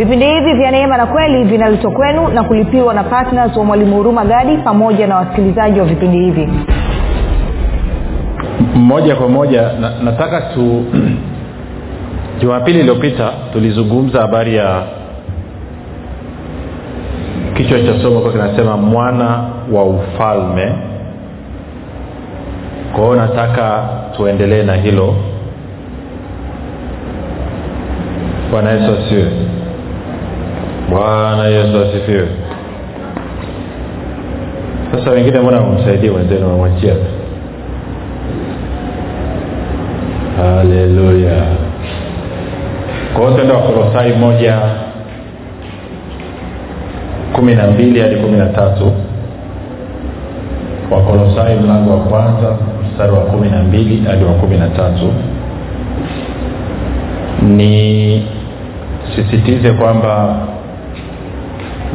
vipindi hivi vya neema na kweli vinaletwa kwenu na kulipiwa na ptns wa mwalimu huruma gadi pamoja na wasikilizaji wa vipindi hivi. Moja kwa moja na, nataka tu jumapili iliyopita tulizungumza habari ya kichwa cha somo kwa kinasema mwana wa ufalme. Kwa nataka tuendelee na hilo. Bwana yesu asifiwe bwana yesu asifiwe. Sasa wengine mbona wamsaidie wenzenu wamwachia haleluya. Kwa tenda wakolosai moja kumi na mbili hadi kumi na tatu. Wakolosai mlango wa kwanza mstari wa kumi na mbili hadi wa kumi na tatu. Ni sisitize kwamba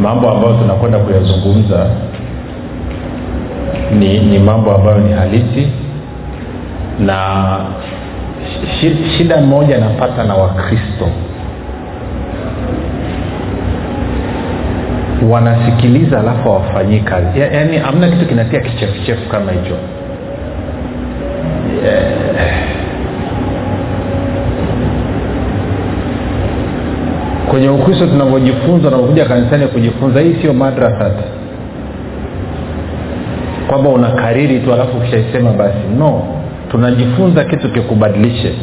mambo ambayo tunakwenda kuyazungumza ni, ni mambo ambayo ni halisi na shida moja napata na wakristo wanasikiliza alafu hawafanyii kazi ya, yaani hamna kitu kinatia kichefuchefu kama hicho yeah. Kwenye ukristo tunavyojifunza unaokuja kanisani kujifunza hii sio madrasa kwamba unakariri tu alafu ukishaisema basi. No. Tunajifunza kitu kikubadilishe.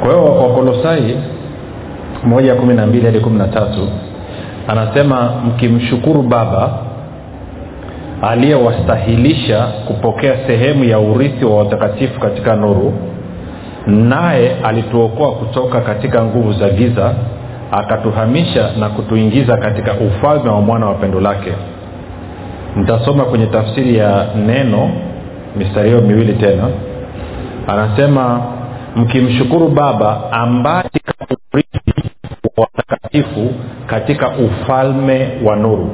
Kwa hiyo wakolosai moja kumi na mbili hadi kumi na tatu anasema mkimshukuru baba aliyewastahilisha kupokea sehemu ya urithi wa watakatifu katika nuru naye alituokoa kutoka katika nguvu za giza akatuhamisha na kutuingiza katika ufalme wa mwana wa pendo lake. Nitasoma kwenye tafsiri ya neno mistari hiyo miwili tena. Anasema mkimshukuru baba ambaye watakatifu katika ufalme wa nuru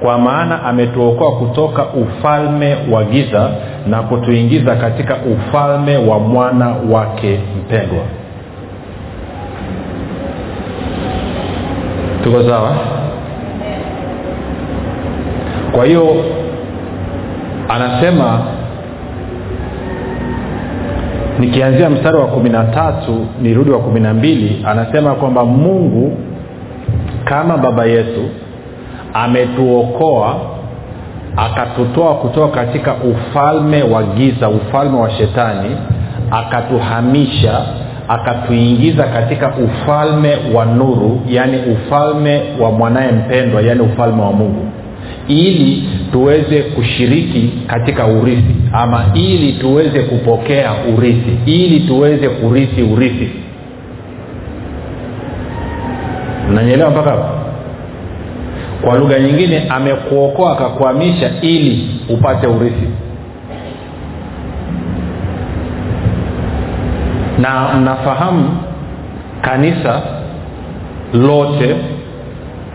kwa maana ametuokoa kutoka ufalme wa giza na kutuingiza katika ufalme wa mwana wake mpendwa. Tuko sawa? Kwa hiyo anasema nikianzia mstari wa kumi na tatu nirudi wa kumi na mbili anasema kwamba mungu kama baba yetu ametuokoa akatutoa kutoka katika ufalme wa giza ufalme wa shetani akatuhamisha akatuingiza katika ufalme wa nuru yaani ufalme wa mwanaye mpendwa yaani ufalme wa mungu. Ili tuweze kushiriki katika urithi ama ili tuweze kupokea urithi ili tuweze kurithi urithi. Mnanyelewa mpaka hapo kwa lugha nyingine amekuokoa akakuhamisha ili upate urithi. Na mnafahamu kanisa lote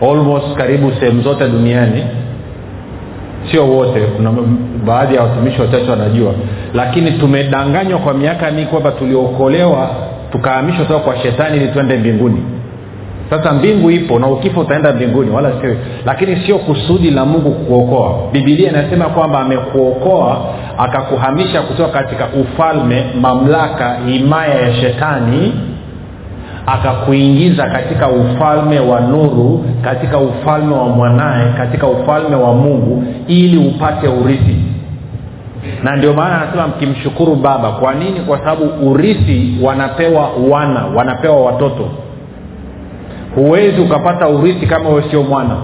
almost karibu sehemu zote duniani sio wote kuna baadhi ya watumishi wachache wanajua lakini tumedanganywa kwa miaka mingi kwamba tuliokolewa tukahamishwa toka kwa shetani ili twende mbinguni sasa mbingu ipo na ukifa utaenda mbinguni wala sio. Lakini sio kusudi la mungu kukuokoa. Bibilia inasema kwamba amekuokoa akakuhamisha kutoka katika ufalme mamlaka himaya ya shetani akakuingiza katika ufalme wa nuru katika ufalme wa mwanaye katika ufalme wa mungu ili upate urithi. Na ndio maana anasema mkimshukuru baba. Kwa nini? Kwa sababu urithi wanapewa wana wanapewa watoto huwezi ukapata urithi kama wewe sio mwana.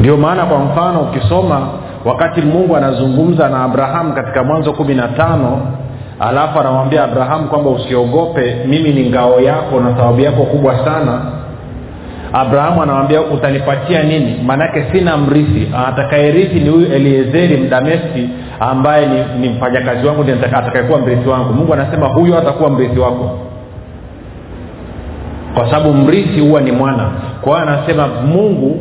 Ndio maana kwa mfano ukisoma wakati mungu anazungumza na abrahamu katika mwanzo kumi na tano alafu anamwambia abrahamu kwamba usiogope mimi ni ngao yako na sababu yako kubwa sana abrahamu anamwambia utanipatia nini? Maanake sina mrithi. Atakayerithi ni huyu eliezeri mdameski ambaye ni, ni mfanyakazi wangu atakaekuwa mrithi wangu. Mungu anasema huyo atakuwa mrithi wako kwa sababu mrithi huwa ni mwana. Kwa anasema mungu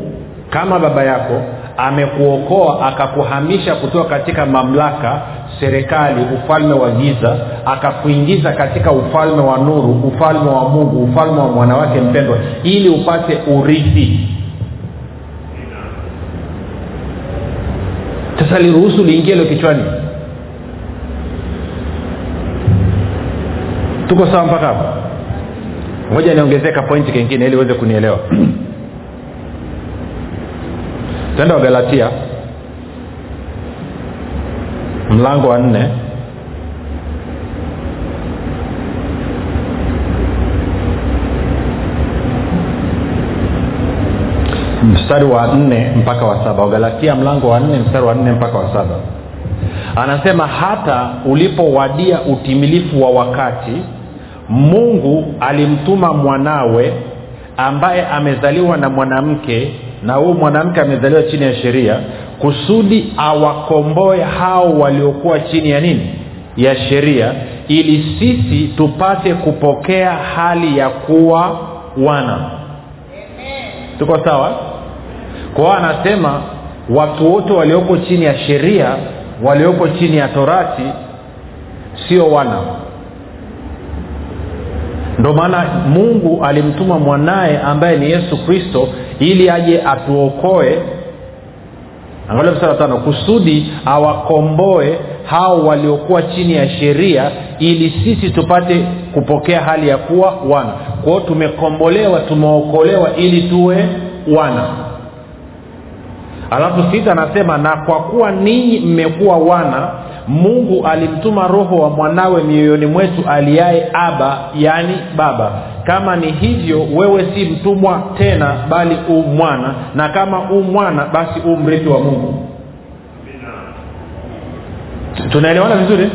kama baba yako amekuokoa akakuhamisha kutoka katika mamlaka serikali ufalme wa giza akakuingiza katika ufalme wa nuru ufalme wa mungu ufalme wa mwanawake mpendwa ili upate urithi. Sasa liruhusu liingie lo kichwani? Tuko sawa mpaka hapo moja niongezeka pointi kengine ili uweze kunielewa. Tenda wagalatia. Mlango wa nne. Mstari wa nne mpaka wa saba. Wagalatia mlango wa nne mstari wa nne mpaka wa saba. Anasema hata ulipowadia utimilifu wa wakati mungu alimtuma mwanawe ambaye amezaliwa na mwanamke na huyu mwanamke amezaliwa chini ya sheria kusudi awakomboe hao waliokuwa chini ya nini? Ya sheria ili sisi tupate kupokea hali ya kuwa wana. Tuko sawa? Kwao anasema watu wote walioko chini ya sheria walioko chini ya torati sio wana ndo maana mungu alimtuma mwanaye ambaye ni yesu kristo ili aje atuokoe angalia msara tano kusudi awakomboe hao waliokuwa chini ya sheria ili sisi tupate kupokea hali ya kuwa wana. Kwao tumekombolewa tumeokolewa ili tuwe wana. Alafu sita anasema na kwa kuwa ninyi mmekuwa wana mungu alimtuma roho wa mwanawe mioyoni mwetu aliaye aba yaani baba. Kama ni hivyo wewe si mtumwa tena bali u mwana. Na kama u mwana basi u mrithi wa mungu. Tunaelewana vizuri?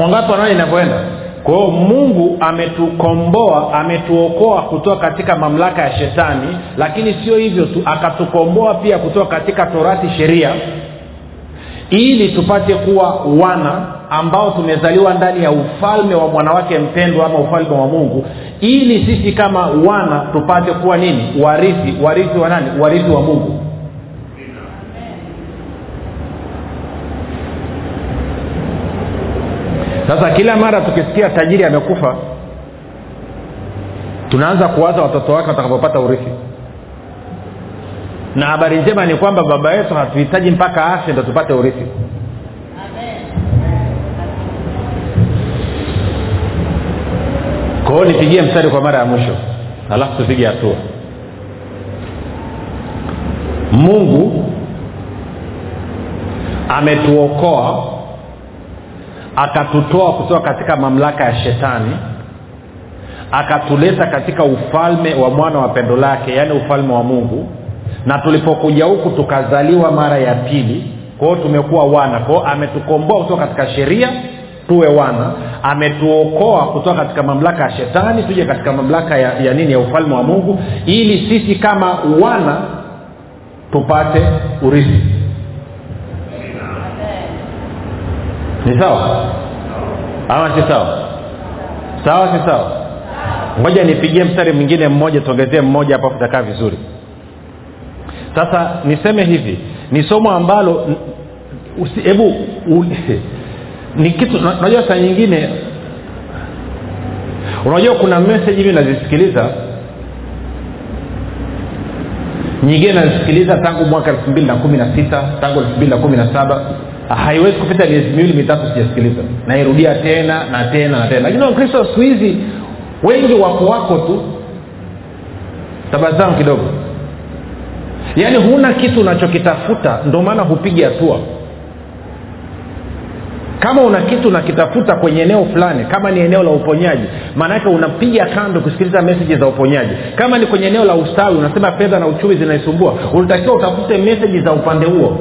Wangapi wanaona inavyoenda? Kwa hiyo mungu ametukomboa ametuokoa kutoka katika mamlaka ya shetani lakini sio hivyo tu akatukomboa pia kutoka katika torati sheria ili tupate kuwa wana ambao tumezaliwa ndani ya ufalme wa mwanawake mpendwa ama ufalme wa mungu ili sisi kama wana tupate kuwa nini? Warithi. Warithi wa nani? Warithi wa mungu. Sasa kila mara tukisikia tajiri amekufa tunaanza kuwaza watoto wake watakapopata urithi na habari njema ni kwamba baba yetu hatuhitaji mpaka afya ndo tupate urithi. Kwao nipigie mstari kwa mara ya mwisho alafu tupige hatua. Mungu ametuokoa akatutoa kutoka katika mamlaka ya shetani akatuleta katika ufalme wa mwana wa pendo lake yaani ufalme wa mungu na tulipokuja huku tukazaliwa mara ya pili kwao tumekuwa wana. Kwao ametukomboa kutoka katika sheria tuwe wana. Ametuokoa kutoka katika mamlaka ya shetani tuje katika mamlaka ya, ya nini ya ufalme wa mungu ili sisi kama wana tupate urithi. Ni sawa? Ama si sawa? Sawa si sawa? Ngoja nipigie mstari mwingine mmoja tuongezee mmoja hapo tutakaa vizuri sasa niseme hivi ni somo ambalo hebu ni kitu unajua saa nyingine unajua kuna meseji hivi nazisikiliza nyingine nazisikiliza tangu mwaka elfu mbili na kumi na sita tangu elfu mbili na kumi na saba haiwezi kupita miezi miwili mitatu sijasikiliza nairudia tena na tena na tena. Lakini wakristo siku hizi wengi wako wako tu. Tabasamu kidogo yaani huna kitu unachokitafuta ndio maana hupigi hatua. Kama una kitu unakitafuta kwenye eneo fulani kama ni eneo la uponyaji maanake unapiga kando kusikiliza meseji za uponyaji. Kama ni kwenye eneo la ustawi unasema fedha na uchumi zinaisumbua unatakiwa utafute meseji za upande huo.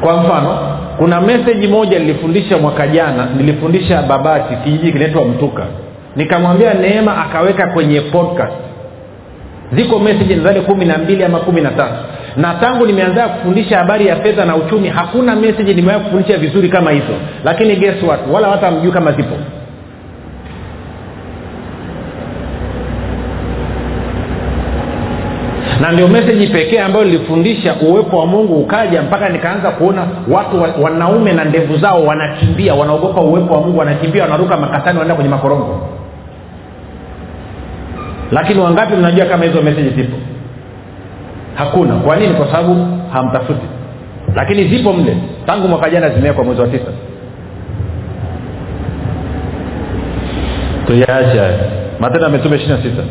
Kwa mfano kuna meseji moja nilifundisha mwaka jana nilifundisha babati kijiji kinaitwa mtuka. Nikamwambia neema akaweka kwenye podcast ziko meseji nadhani kumi na mbili ama kumi na tatu. Na tangu nimeanza kufundisha habari ya fedha na uchumi hakuna meseji nimewahi kufundisha vizuri kama hizo. Lakini guess what? Wala hata amjui kama zipo. Na ndio meseji pekee ambayo lilifundisha uwepo wa mungu ukaja mpaka nikaanza kuona watu wa, wanaume na ndevu zao wanakimbia wanaogopa uwepo wa mungu wanakimbia wanaruka makatani wanaenda kwenye makorongo lakini wangapi mnajua kama hizo meseji zipo? Hakuna. Kwa nini? Kwa sababu hamtafuti. Lakini zipo mle. Tangu mwaka jana zimewekwa mwezi wa tisa. Tuyaacha matendo ya mitume ishiri na sita.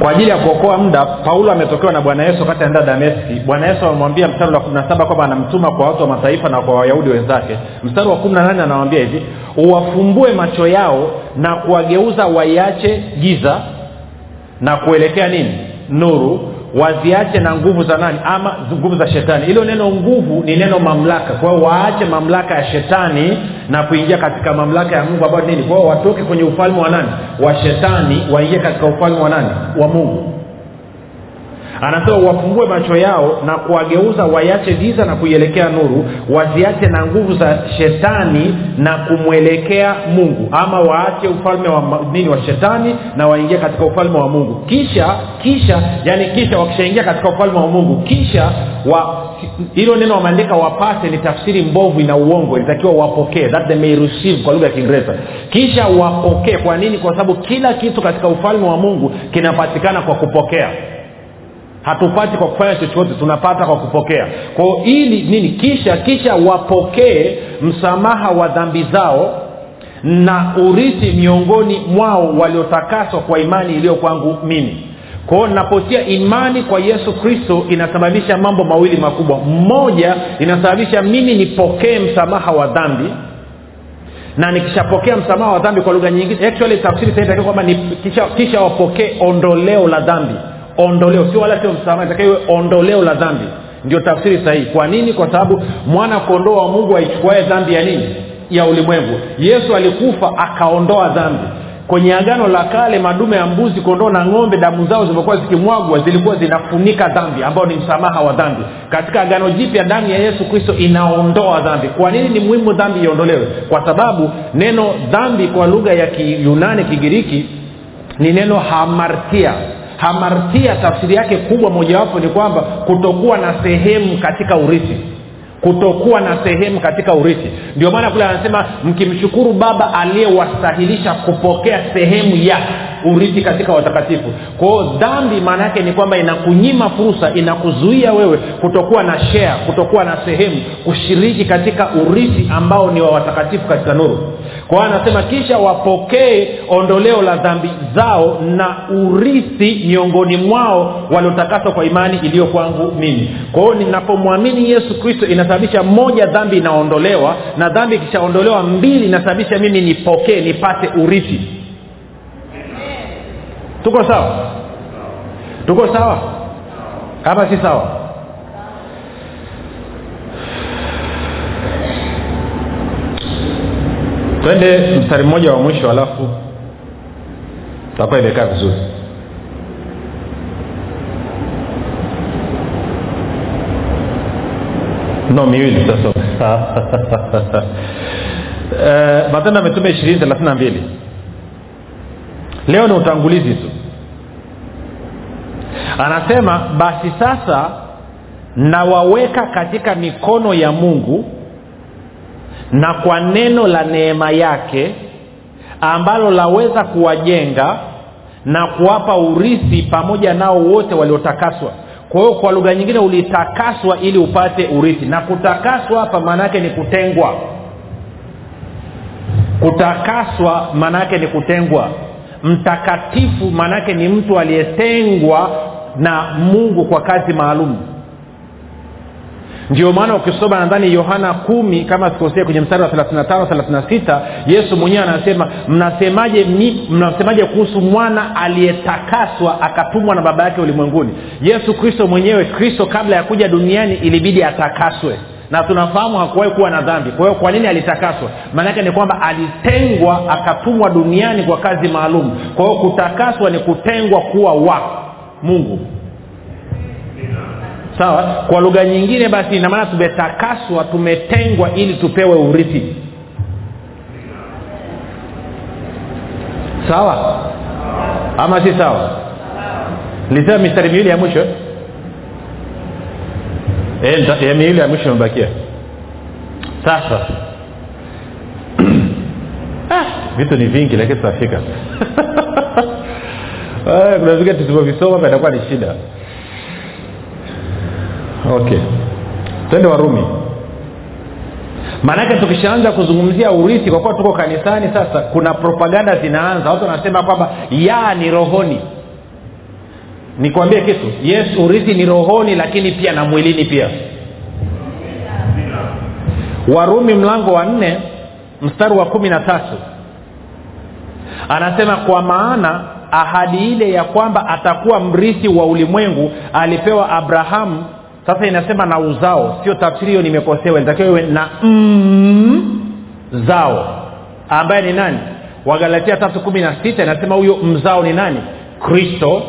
Kwa ajili ya kuokoa muda paulo ametokewa na bwana yesu wakati anaenda dameski. Bwana yesu amemwambia mstari wa kumi na saba kwamba anamtuma kwa watu wa mataifa na kwa wayahudi wenzake. Mstari wa kumi na nane anawambia hivi uwafumbue macho yao na kuwageuza waiache giza na kuelekea nini? Nuru. Waziache na nguvu za nani? Ama nguvu za shetani. Hilo neno nguvu ni neno mamlaka. Kwa hiyo waache mamlaka ya shetani na kuingia katika mamlaka ya mungu ambayo nini? Kwa hiyo watoke kwenye ufalme wa nani? Wa shetani waingie katika ufalme wa nani? Wa mungu anasema wafungue macho yao na kuwageuza waiache giza na kuielekea nuru waziache na nguvu za shetani na kumwelekea mungu. Ama waache ufalme wa nini wa shetani na waingie katika ufalme wa mungu. Kisha kisha yani kisha wakishaingia katika ufalme wa mungu kisha wa hilo neno wameandika wapate ni tafsiri mbovu ina uongo ilitakiwa wapokee that they may receive kwa lugha ya kiingereza. Kisha wapokee. Kwa nini? Kwa sababu kila kitu katika ufalme wa mungu kinapatikana kwa kupokea hatupati kwa kufanya chochote tunapata kwa kupokea. Kwao ili nini? Kisha kisha wapokee msamaha wa dhambi zao na urithi miongoni mwao waliotakaswa kwa imani iliyo kwangu mimi. Kwao napotia imani kwa yesu kristo inasababisha mambo mawili makubwa. Mmoja inasababisha mimi nipokee msamaha wa dhambi. Na nikishapokea msamaha wa dhambi kwa lugha nyingine actually tafsiri kwamba kisha, kisha wapokee ondoleo la dhambi ondoleo sio wala sio itakiwe ondoleo la dhambi. Ndio tafsiri sahihi. Kwa nini? Kwa sababu mwana kondoo wa mungu aichukuae dhambi ya nini? Ya ulimwengu. Yesu alikufa akaondoa dhambi. Kwenye agano la kale madume ya mbuzi kondoo na ng'ombe damu zao zilivyokuwa zikimwagwa zilikuwa zinafunika dhambi ambao ni msamaha wa dhambi. Katika agano jipya damu ya yesu kristo inaondoa dhambi. Kwa nini ni muhimu dhambi iondolewe? Kwa sababu neno dhambi kwa lugha ya kiyunani kigiriki ni neno hamartia hamartia tafsiri yake kubwa mojawapo ni kwamba kutokuwa na sehemu katika urithi. Kutokuwa na sehemu katika urithi. Ndio maana kule anasema mkimshukuru baba aliyewastahilisha kupokea sehemu ya urithi katika watakatifu. Kwao dhambi maana yake ni kwamba inakunyima fursa inakuzuia wewe kutokuwa na share kutokuwa na sehemu kushiriki katika urithi ambao ni wa watakatifu katika nuru kwa hiyo anasema kisha wapokee ondoleo la dhambi zao na urithi miongoni mwao waliotakaswa kwa imani iliyo kwangu mimi. Kwa hiyo ninapomwamini yesu kristo inasababisha moja dhambi inaondolewa na dhambi ikishaondolewa mbili inasababisha mimi nipokee nipate urithi. Tuko sawa? Tuko sawa? Ama si sawa twende mstari mmoja wa mwisho alafu tutakuwa imekaa vizuri. No miwili sasa uh, matendo ametume ishirini thelathini na mbili. Leo ni utangulizi tu. Anasema basi sasa nawaweka katika mikono ya mungu na kwa neno la neema yake ambalo laweza kuwajenga na kuwapa urithi pamoja nao wote waliotakaswa. Kwa hiyo kwa lugha nyingine ulitakaswa ili upate urithi. Na kutakaswa hapa maana yake ni kutengwa. Kutakaswa maana yake ni kutengwa. Mtakatifu maana yake ni mtu aliyetengwa na mungu kwa kazi maalum ndio maana ukisoma nadhani yohana kumi kama sikosea kwenye mstari wa 35 36 yesu mwenyewe anasema mnasemaje mnasemaje kuhusu mwana aliyetakaswa akatumwa na baba yake ulimwenguni? Yesu kristo mwenyewe kristo kabla ya kuja duniani ilibidi atakaswe. Na tunafahamu hakuwahi kuwa na dhambi. Kwa hiyo kwa nini alitakaswa? Maanaake ni kwamba alitengwa akatumwa duniani kwa kazi maalum. Kwa hiyo kutakaswa ni kutengwa kuwa wa mungu sawa? Kwa lugha nyingine basi inamaana tumetakaswa tumetengwa ili tupewe urithi. Sawa? Ama si sawa? Lisema mistari miwili ya mwisho. E, miwili ya mwisho imebakia. Sasa. Ah, vitu ni vingi lakini tutafika. Kuna vingine tusipovisoma patakuwa ni shida okay. Twende warumi. Maanake tukishaanza kuzungumzia urithi kwa kuwa tuko kanisani sasa kuna propaganda zinaanza. Watu wanasema kwamba ya ni rohoni. Nikwambie kitu yes urithi ni rohoni lakini pia na mwilini pia. Warumi mlango wa nne mstari wa kumi na tatu. Anasema kwa maana ahadi ile ya kwamba atakuwa mrithi wa ulimwengu alipewa abrahamu sasa inasema na uzao sio tafsiri hiyo nimekosewa. Inatakiwa iwe na mm, zao. Ambaye ni nani? Wagalatia tatu kumi na sita inasema huyo mzao ni nani? Kristo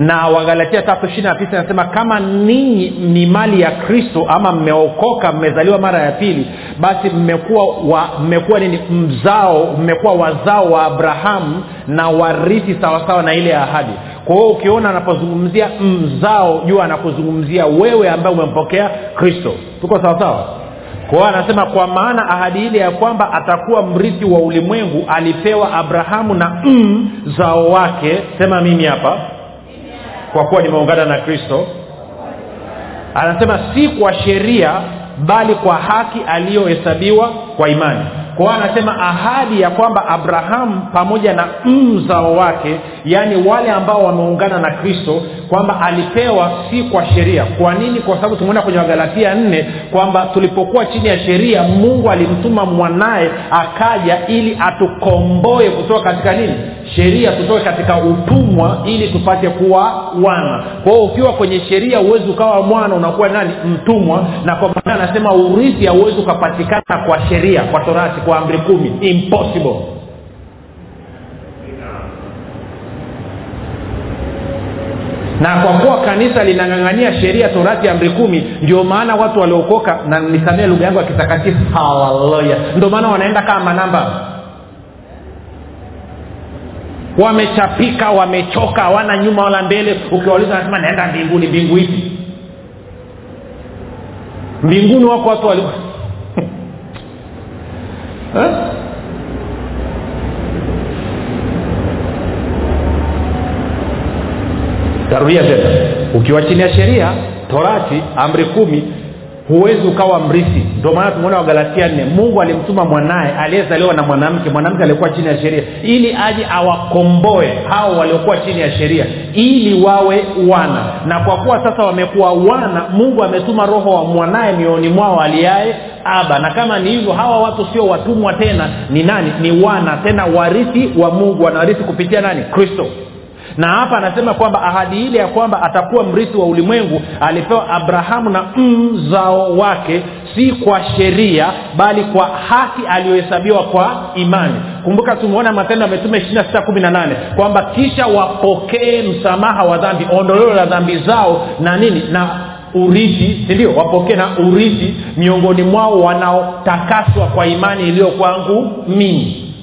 na wagalatia tatu ishiri na tisa inasema kama ninyi ni mali ya kristo ama mmeokoka mmezaliwa mara ya pili basi mmekuwa wa, mmekuwa nini? Mzao mmekuwa wazao wa abrahamu na warithi sawasawa na ile ahadi. Kwa hiyo ukiona anapozungumzia mzao jua anakuzungumzia wewe ambaye umempokea kristo. Tuko sawasawa? Kwa hiyo anasema kwa maana ahadi ile ya kwamba atakuwa mrithi wa ulimwengu alipewa abrahamu na mzao wake. Sema mimi hapa kwa kuwa nimeungana na kristo anasema si kwa sheria bali kwa haki aliyohesabiwa kwa imani kwa anasema ahadi ya kwamba abrahamu pamoja na mzao wake yaani wale ambao wameungana na kristo kwamba alipewa si kwa sheria. Kwa nini? Kwa sababu tumeona kwenye wagalatia nne kwamba tulipokuwa chini ya sheria mungu alimtuma mwanaye akaja ili atukomboe kutoka katika nini? Sheria tutoke katika utumwa ili tupate kuwa wana. Kwa hiyo ukiwa kwenye sheria huwezi ukawa mwana unakuwa nani? Mtumwa. Na kwa maana anasema urithi hauwezi ukapatikana kwa sheria kwa torati amri kumi. Impossible. Na kwa kuwa kanisa linang'ang'ania sheria torati amri kumi ndio maana watu waliokoka na nisamee lugha yangu ya kitakatifu. Haleluya. Ndio maana wanaenda kama manamba. Wamechapika wamechoka hawana nyuma wala mbele. Ukiwauliza nasema naenda mbinguni. Mbingu hivi mbinguni wako watu wali eh? tarudia tena ukiwa chini ya sheria torati amri kumi huwezi ukawa mrithi. Ndio maana tumeona wagalatia nne. Mungu alimtuma mwanaye aliyezaliwa na mwanamke. Mwanamke aliyekuwa chini ya sheria. Ili aje awakomboe hao waliokuwa chini ya sheria ili wawe wana. Na kwa kuwa sasa wamekuwa wana mungu ametuma roho wa mwanaye mioyoni mwao aliaye aba na kama ni hivyo hawa watu sio watumwa tena. Ni nani? Ni wana. Tena warithi wa mungu. Wanarithi kupitia nani? Kristo na hapa anasema kwamba ahadi ile ya kwamba atakuwa mrithi wa ulimwengu alipewa abrahamu na mzao wake si kwa sheria bali kwa haki aliyohesabiwa kwa imani. Kumbuka tumeona matendo ya mitume ishiri na sita kumi na nane kwamba kisha wapokee msamaha wa dhambi ondoleo la dhambi zao na nini? Na urithi sindio wapokee na urithi miongoni mwao wanaotakaswa kwa imani iliyo kwangu mimi.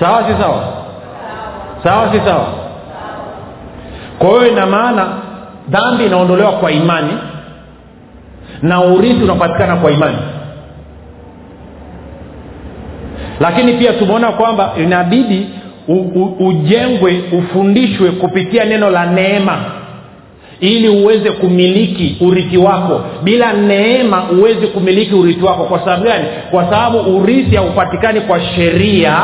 Sawa si sawa sawa si sawa? Kwa hiyo ina maana dhambi inaondolewa kwa imani na urithi unapatikana kwa imani. Lakini pia tumeona kwamba inabidi u, u, ujengwe ufundishwe kupitia neno la neema ili uweze kumiliki urithi wako. Bila neema huwezi kumiliki urithi wako. Kwa sababu gani? Kwa sababu urithi haupatikani kwa sheria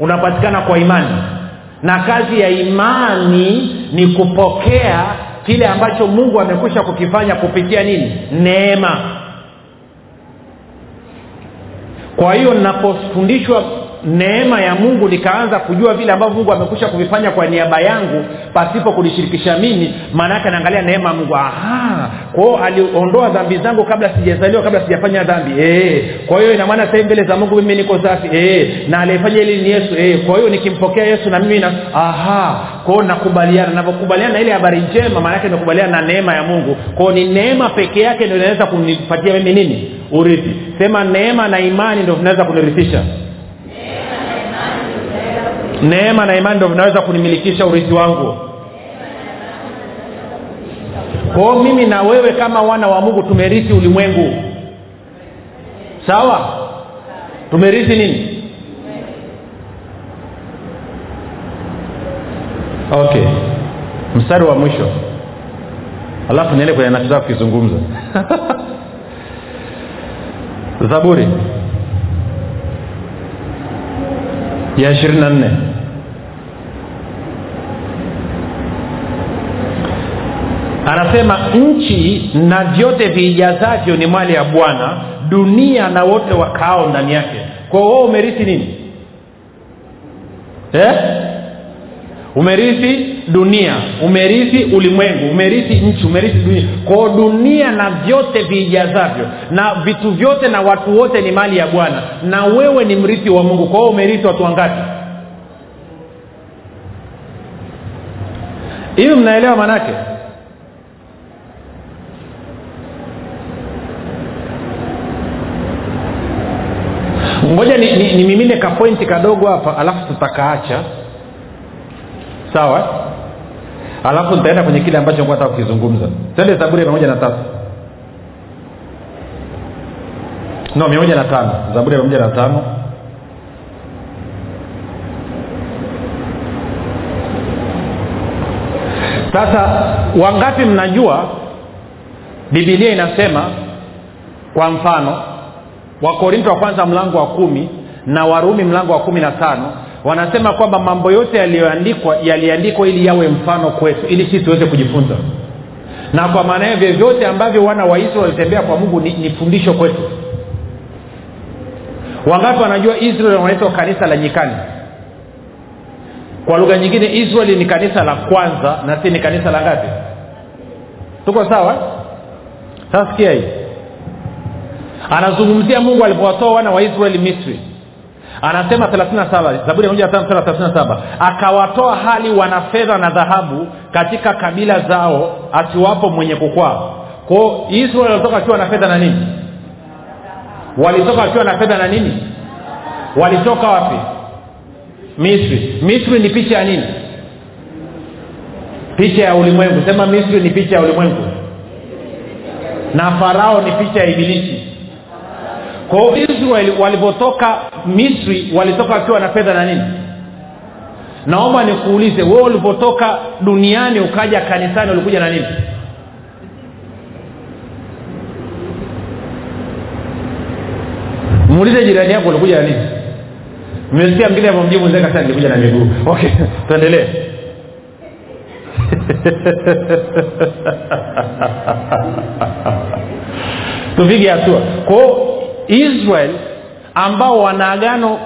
unapatikana kwa imani. Na kazi ya imani ni kupokea kile ambacho mungu amekwisha kukifanya kupitia nini? Neema. Kwa hiyo ninapofundishwa neema ya mungu nikaanza kujua vile ambavyo mungu amekwisha kuvifanya kwa niaba yangu pasipo kunishirikisha mimi. Maanaake anaangalia naangalia neema ya mungu. Kwao aliondoa dhambi zangu kabla sijazaliwa kabla sijafanya dhambi. E, kwa hiyo inamaana sahii mbele za mungu mimi niko safi. E, na aliyefanya hili ni yesu. E, kwa hiyo nikimpokea yesu na mimi kwao nakubaliana. Navyokubaliana na ile habari njema maanake nakubaliana na neema ya mungu. Kwao ni neema peke yake ndio inaweza kunipatia mimi nini? Urithi. Sema neema na imani ndio vinaweza kunirithisha neema na imani ndo vinaweza kunimilikisha urithi wangu. Kwao mimi na wewe kama wana wa mungu tumerithi ulimwengu. Sawa? Tumerithi nini? Okay. Mstari wa mwisho. Alafu niende kwenye nachotaka kukizungumza zaburi ya ishirini na nne anasema nchi na vyote viijazavyo ni mali ya bwana dunia na wote wakaao ndani yake. Kwa hiyo umerithi nini? Eh? Umerithi dunia umerithi ulimwengu umerithi nchi umerithi dunia. Kwao dunia na vyote viijazavyo na vitu vyote na watu wote ni mali ya bwana. Na wewe ni mrithi wa mungu. Kwa hiyo umerithi watu wangapi? Hivi mnaelewa maanake? Ngoja ni, ni, ni kapointi kadogo hapa alafu tutakaacha sawa? Alafu nitaenda kwenye kile ambacho nataka kukizungumza. Twende zaburi ya moja na tatu. No mia na tano. Zaburi ya moja na tano. Sasa wangapi mnajua bibilia inasema kwa mfano wakorinto wa kwanza mlango wa kumi na warumi mlango wa kumi na tano wanasema kwamba mambo yote yaliyoandikwa yaliandikwa ili yawe mfano kwetu ili sisi tuweze kujifunza. Na kwa maana hiyo vyovyote ambavyo wana wa israeli walitembea kwa mungu ni, ni fundisho kwetu. Wangapi wanajua israel wanaitwa kanisa la nyikani? Kwa lugha nyingine israeli ni kanisa la kwanza na si ni kanisa la ngapi? Tuko sawa? Sasa sikia hii. Anazungumzia mungu alipowatoa wana wa israeli misri anasema 37 zaburi ya 37 akawatoa hali wana fedha na dhahabu katika kabila zao asiwapo mwenye kukwaa kwao israel walitoka wakiwa na fedha na nini? Walitoka wakiwa na fedha na nini? Walitoka wapi? Misri. Misri ni picha ya nini? Picha ya ulimwengu. Sema misri ni picha ya ulimwengu. Na farao ni picha ya ibilisi kwa hiyo israeli walivyotoka misri walitoka wakiwa na fedha na nini? Naomba nikuulize wewe ulivyotoka duniani ukaja kanisani ulikuja na nini? Muulize jirani yako ulikuja na nini? Mmesikia mngine amemjibu zeka kasema nilikuja na miguu. Okay tuendelee. Tupige hatua. Kwao israel ambao wana agano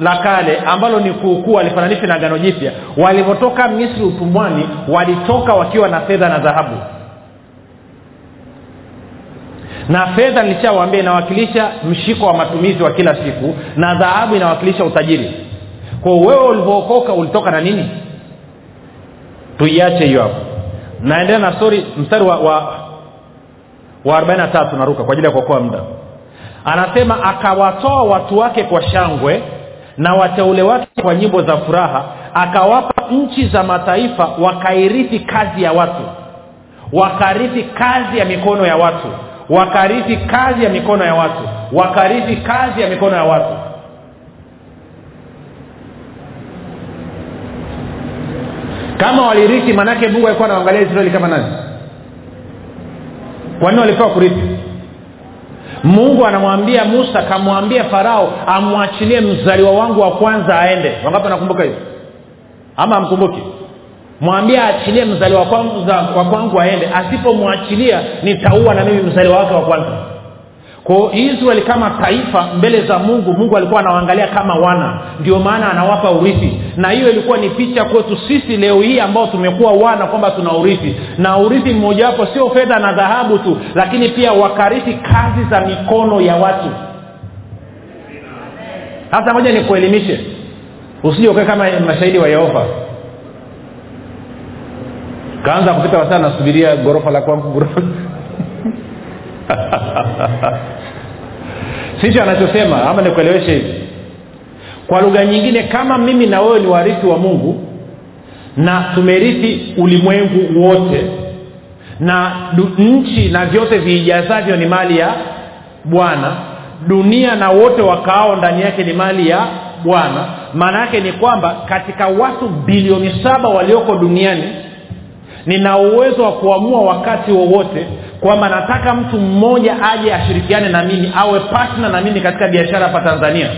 la kale ambalo ni kuukuu walifananisha na agano jipya. Walivyotoka misri utumwani walitoka wakiwa na fedha na dhahabu. Na fedha nilishawaambia inawakilisha mshiko wa matumizi wa kila siku na dhahabu inawakilisha utajiri. Kwa wewe ulivyookoka ulitoka na nini? Tuiache hiyo hapo. Naendelea na stori mstari wa, wa, wa 43 naruka kwa ajili ya kuokoa muda anasema akawatoa watu wake kwa shangwe na wateule wake kwa nyimbo za furaha akawapa nchi za mataifa wakairithi kazi ya watu wakarithi kazi ya mikono ya watu wakarithi kazi ya mikono ya watu wakarithi kazi ya mikono ya watu. Kama walirithi maanake mungu alikuwa anaangalia israeli kama nani? Kwa nini walipewa kurithi mungu anamwambia musa kamwambia farao amwachilie mzaliwa wangu wa kwanza aende. Wangapi anakumbuka hiyo? Ama amkumbuki mwambie aachilie mzaliwa wa kwangu aende. Asipomwachilia nitaua na mimi mzaliwa wake wa kwanza kwao israeli kama taifa mbele za mungu mungu alikuwa anawaangalia kama wana. Ndio maana anawapa urithi. Na hiyo ilikuwa ni picha kwetu sisi leo hii ambao tumekuwa wana kwamba tuna urithi. Na urithi mmojawapo sio fedha na dhahabu tu lakini pia wakarithi kazi za mikono ya watu. Hasa moja nikuelimishe. Usije ukae kama mashahidi wa yehova. Kaanza kupita wasaa nasubiria ghorofa la kwangu sicho anachosema ama nikueleweshe hivi. Kwa lugha nyingine kama mimi na wewe ni warithi wa mungu na tumerithi ulimwengu wote na du, nchi na vyote viijazavyo ni mali ya bwana dunia na wote wakaao ndani yake ni mali ya bwana maana yake ni kwamba katika watu bilioni saba walioko duniani nina uwezo wa kuamua wakati wowote kwamba nataka mtu mmoja aje ashirikiane na mimi awe patna na mimi katika biashara hapa tanzania.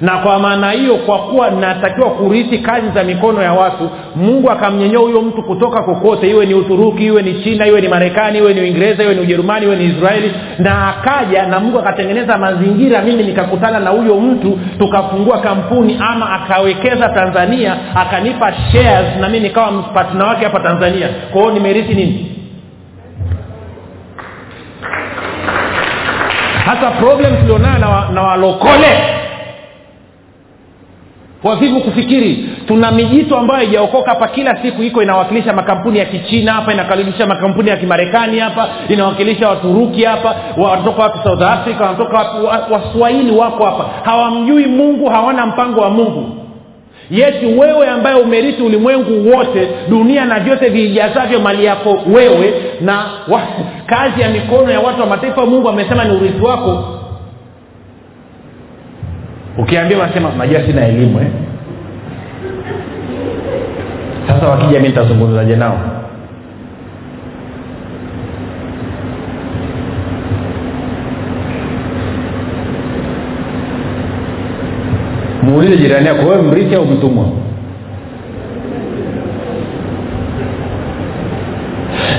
Na kwa maana hiyo kwa kuwa natakiwa kurithi kazi za mikono ya watu mungu akamnyenyea huyo mtu kutoka kokote iwe ni uturuki iwe ni china iwe ni marekani iwe ni uingereza iwe ni ujerumani iwe ni israeli na akaja na mungu akatengeneza mazingira mimi nikakutana na huyo mtu tukafungua kampuni ama akawekeza tanzania akanipa shares na mi nikawa mpatna wake hapa tanzania. Kwa hiyo nimerithi nini hasa problem tulionayo na, na walokole. Wavivu kufikiri tuna mijito ambayo haijaokoka hapa kila siku iko inawakilisha makampuni ya kichina hapa inawakilisha makampuni ya kimarekani hapa inawakilisha waturuki hapa wanatoka watu south africa wanatoka waswahili wako hapa. Hawamjui mungu hawana mpango wa mungu yeti wewe ambaye umerithi ulimwengu wote dunia na vyote viijazavyo mali yako wewe na wa, kazi ya mikono ya watu wa mataifa mungu amesema ni urithi wako ukiambia wanasema najua sina elimu eh? sasa wakija mi nitazungumzaje nao muulize jirani yako wewe mrithi au mtumwa?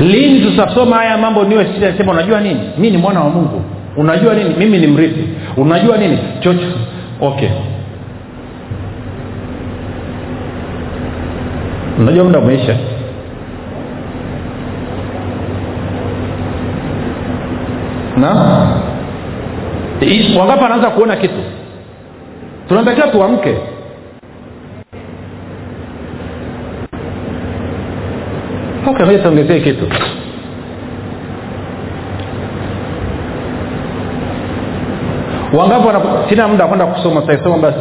Lini tutasoma haya mambo niwe sema unajua nini? Mi ni mwana wa mungu. Unajua nini? Mimi ni mrithi. Unajua nini? Chocho. Okay. Unajua muda umeisha. Na? Wangapi anaanza kuona kitu tunatakiwa tuamke. Okay moja tuongezee kitu. Wangapi sina muda kwenda kusoma sitaisoma basi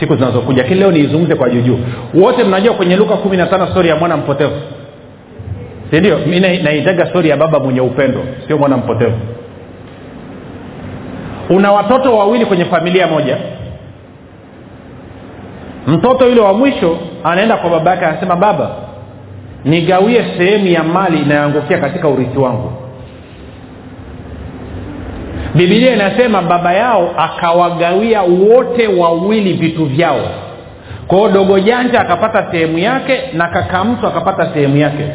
siku zinazokuja. Lakini leo niizungumze kwa juujuu wote mnajua kwenye luka kumi na tano stori ya mwana mpotevu. Sindio mi naitaga stori ya baba mwenye upendo sio mwana mpotevu. Una watoto wawili kwenye familia moja mtoto yule wa mwisho anaenda kwa baba yake anasema baba nigawie sehemu ya mali inayoangukia katika urithi wangu. Bibilia inasema baba yao akawagawia wote wawili vitu vyao. Kwao dogo janja akapata sehemu yake na kaka mtu akapata sehemu yake.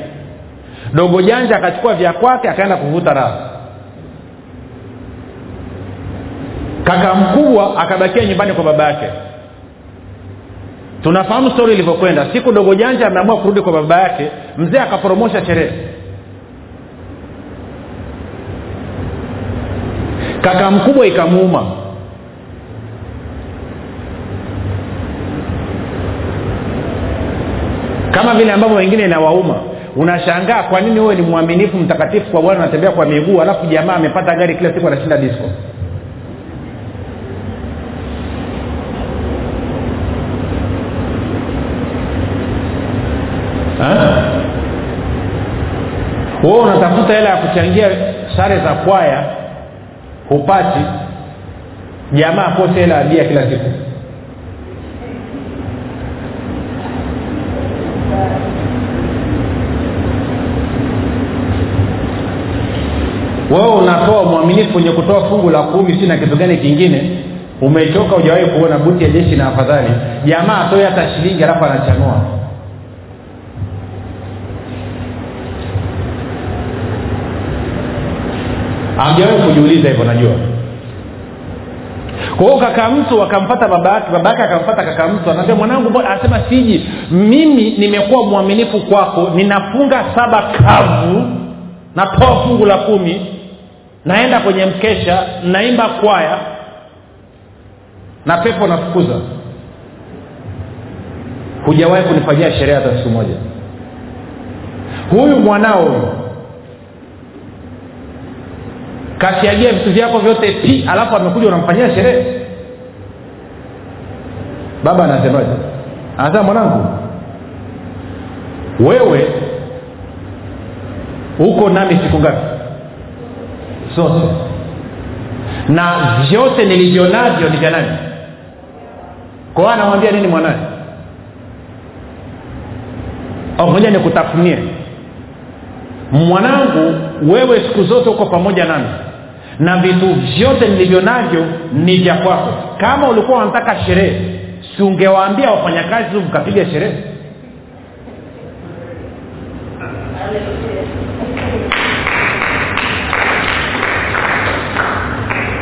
Dogo janja akachukua vya kwake akaenda kuvuta raha. Kaka mkubwa akabakia nyumbani kwa baba yake tunafahamu stori ilivyokwenda. Siku dogo janja ameamua kurudi kwa baba yake. Mzee akapromosha sherehe. Kaka mkubwa ikamuuma. Kama vile ambavyo wengine inawauma. Unashangaa kwa nini huwe ni mwaminifu mtakatifu kwa bwana unatembea kwa miguu alafu jamaa amepata gari kila siku anashinda disco wewe unatafuta hela ya kuchangia sare za kwaya hupati. Jamaa akose hela ya bia kila siku. Wewe unatoa mwaminifu kwenye kutoa fungu la kumi si na kitu gani kingine. Umechoka ujawahi kuona buti ya jeshi na afadhali. Jamaa atoe hata shilingi alafu anachanua amjawahi kujiuliza hivyo najua. Kwa hiyo kaka mtu akampata babake yake akamfata kaka mtu anaambia mwanangu anasema siji mimi nimekuwa mwaminifu kwako ninafunga saba kavu natoa fungu la kumi naenda kwenye mkesha naimba kwaya na pepo nafukuza. Hujawahi kunifanyia sherehe hata siku moja. Huyu mwanao kasiagia vitu vyako vyote ti alafu amekuja unamfanyia sherehe. Baba anasemaje? Anasema mwanangu wewe uko nami siku ngapi? Zote. Na vyote nilivyo navyo ni vya nani? Kwa hiyo anamwambia nini mwanaye moja nikutafunie. Mwanangu wewe siku zote uko pamoja nami na vitu vyote nilivyo navyo ni vya kwako. Kama ulikuwa unataka sherehe si ungewaambia wafanyakazi mkapiga sherehe?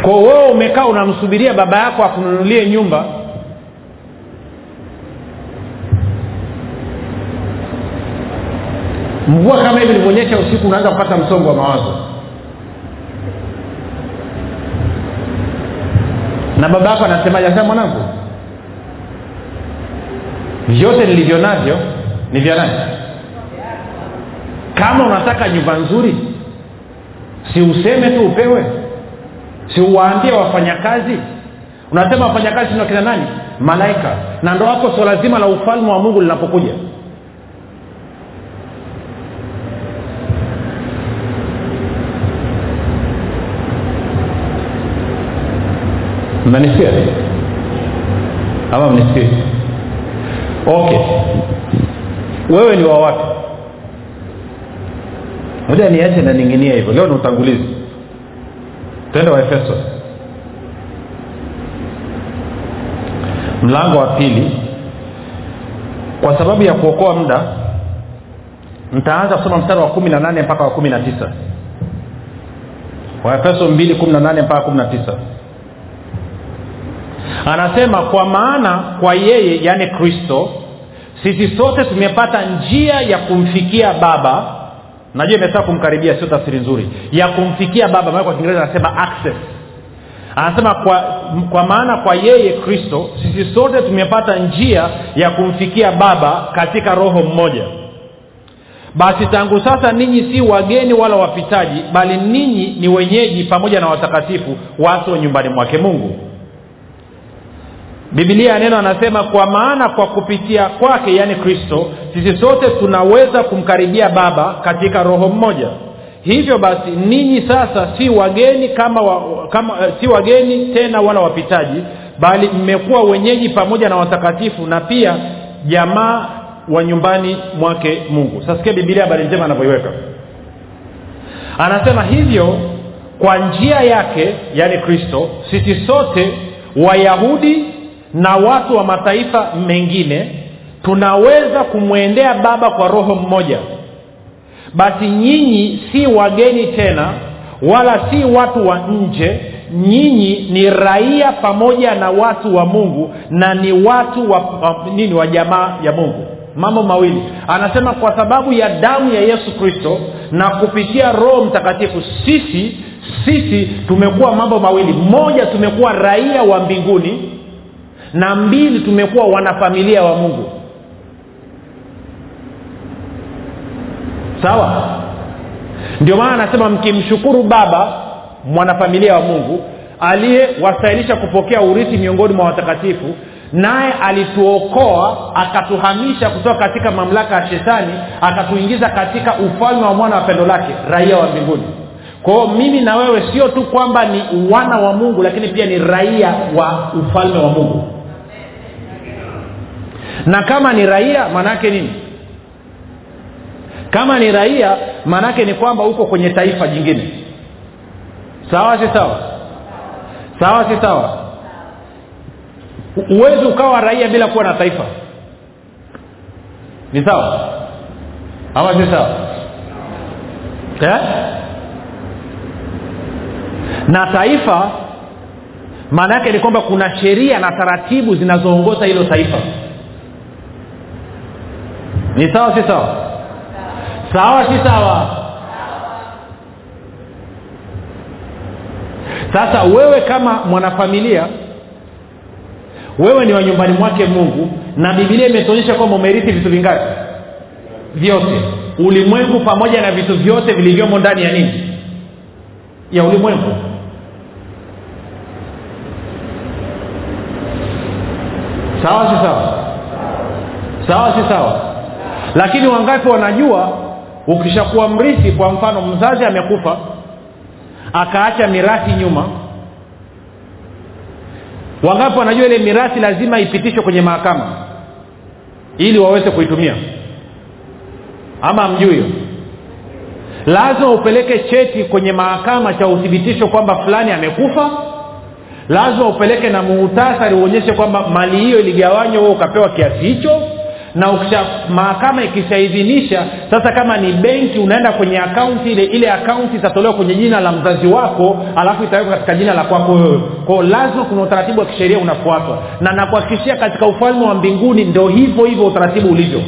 Kwa wewe umekaa unamsubiria baba yako akununulie nyumba. Mvua kama hivi ilivyoonyesha usiku unaanza kupata msongo wa mawazo na baba yako anasemaje anasema mwanangu vyote nilivyo navyo ni vya nani? Kama unataka nyumba nzuri si useme tu upewe si uwaambie wafanyakazi. Unasema wafanyakazi ni nani? Malaika. Na ndo hapo swala zima la ufalme wa mungu linapokuja mnanisikia? Ama mnisikii okay. Wewe ni wa wapi? Moja niache naning'inia hivyo. Leo ni utangulizi. Twende wa efeso. Mlango wa pili. Kwa sababu ya kuokoa muda ntaanza kusoma mstari wa kumi na nane mpaka wa kumi na tisa. Waefeso mbili kumi na nane mpaka kumi na tisa anasema kwa maana kwa yeye yaani kristo sisi sote tumepata njia ya kumfikia baba. Najua imesaa kumkaribia sio tafsiri nzuri. Ya kumfikia baba. Maana kwa kiingereza anasema access. Anasema kwa, kwa maana kwa yeye kristo sisi sote tumepata njia ya kumfikia baba katika roho mmoja. Basi tangu sasa ninyi si wageni wala wapitaji bali ninyi ni wenyeji pamoja na watakatifu watu wa nyumbani mwake mungu bibilia neno anasema kwa maana kwa kupitia kwake yaani kristo sisi sote tunaweza kumkaribia baba katika roho mmoja. Hivyo basi ninyi sasa si wageni kama, wa, kama uh, si wageni tena wala wapitaji bali mmekuwa wenyeji pamoja na watakatifu na pia jamaa wa nyumbani mwake mungu. Sasikia bibilia habari njema anavyoiweka. Anasema hivyo kwa njia yake yaani kristo sisi sote wayahudi na watu wa mataifa mengine tunaweza kumwendea baba kwa roho mmoja. Basi nyinyi si wageni tena wala si watu wa nje. Nyinyi ni raia pamoja na watu wa mungu na ni watu wa, wa, nini wa jamaa ya mungu. Mambo mawili. Anasema kwa sababu ya damu ya yesu kristo na kupitia roho mtakatifu sisi sisi tumekuwa mambo mawili. Moja tumekuwa raia wa mbinguni na mbili tumekuwa wanafamilia wa mungu. Sawa? Ndio maana anasema mkimshukuru baba mwanafamilia wa mungu aliyewastahilisha kupokea urithi miongoni mwa watakatifu naye alituokoa akatuhamisha kutoka katika mamlaka ya shetani akatuingiza katika ufalme wa mwana wa pendo lake raia wa mbinguni. Kwao mimi na wewe sio tu kwamba ni wana wa mungu lakini pia ni raia wa ufalme wa mungu na kama ni raia maanaake nini? Kama ni raia maanaake ni kwamba uko kwenye taifa jingine. Sawa si sawa? Sawa si sawa? Huwezi ukawa raia bila kuwa na taifa. Ni sawa? Ama si sawa? Eh? na taifa maana yake ni kwamba kuna sheria na taratibu zinazoongoza hilo taifa ni sawa si sawa? Sawa si sawa? Sasa wewe kama mwanafamilia wewe ni wa nyumbani mwake mungu na bibilia imetuonyesha kwamba umerithi vitu vingapi? Vyote. Ulimwengu pamoja na vitu vyote vilivyomo ndani ya nini? Ya ulimwengu. Sawa si sawa? Sawa si sawa lakini wangapi wanajua ukishakuwa mrithi kwa mfano mzazi amekufa akaacha mirathi nyuma? Wangapi wanajua ile mirathi lazima ipitishwe kwenye mahakama ili waweze kuitumia? Ama mjui lazima upeleke cheti kwenye mahakama cha uthibitisho kwamba fulani amekufa. Lazima upeleke na muhtasari uonyeshe kwamba mali hiyo iligawanywa huo ukapewa kiasi hicho na ukisha mahakama ikishaidhinisha sasa kama ni benki unaenda kwenye akaunti ile ile akaunti itatolewa kwenye jina la mzazi wako alafu itawekwa katika jina la kwako wewe. Kwao lazima kuna utaratibu wa kisheria unafuatwa. Na nakuhakikishia katika ufalme wa mbinguni ndo hivyo hivyo utaratibu ulivyo.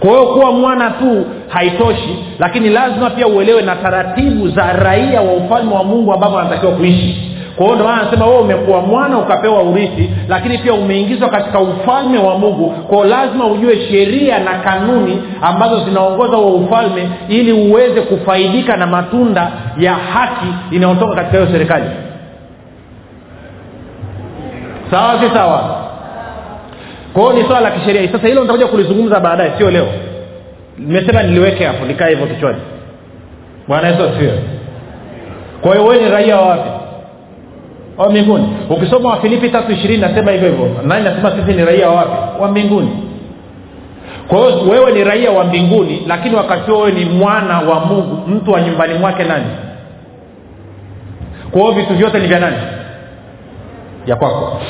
Kwa hiyo kuwa mwana tu haitoshi lakini lazima pia uelewe na taratibu za raia wa ufalme wa mungu ambavyo anatakiwa kuishi kwa hiyo ndomaana anasema wewe umekuwa mwana ukapewa urithi lakini pia umeingizwa katika ufalme wa mungu. Kwao lazima ujue sheria na kanuni ambazo zinaongoza huo ufalme ili uweze kufaidika na matunda ya haki inayotoka katika hiyo serikali. Sawa si sawa? Kwa ni swala la kisheria. Sasa hilo nitakuja kulizungumza baadaye sio leo. Nimesema niliweke hapo nikae hivyo kichwani. Bwana yesu asifiwe. Kwa hiyo wewe ni raia wa wapi wa mbinguni. Ukisoma wafilipi tatu ishirini nasema hivyo hivyo. Nani nasema sisi ni raia wa wapi? Wa mbinguni. Kwa hiyo wewe ni raia wa mbinguni lakini wakati wewe ni mwana wa mungu. Mtu wa nyumbani mwake nani? Kwa hiyo vitu vyote ni vya nani? Ya kwako.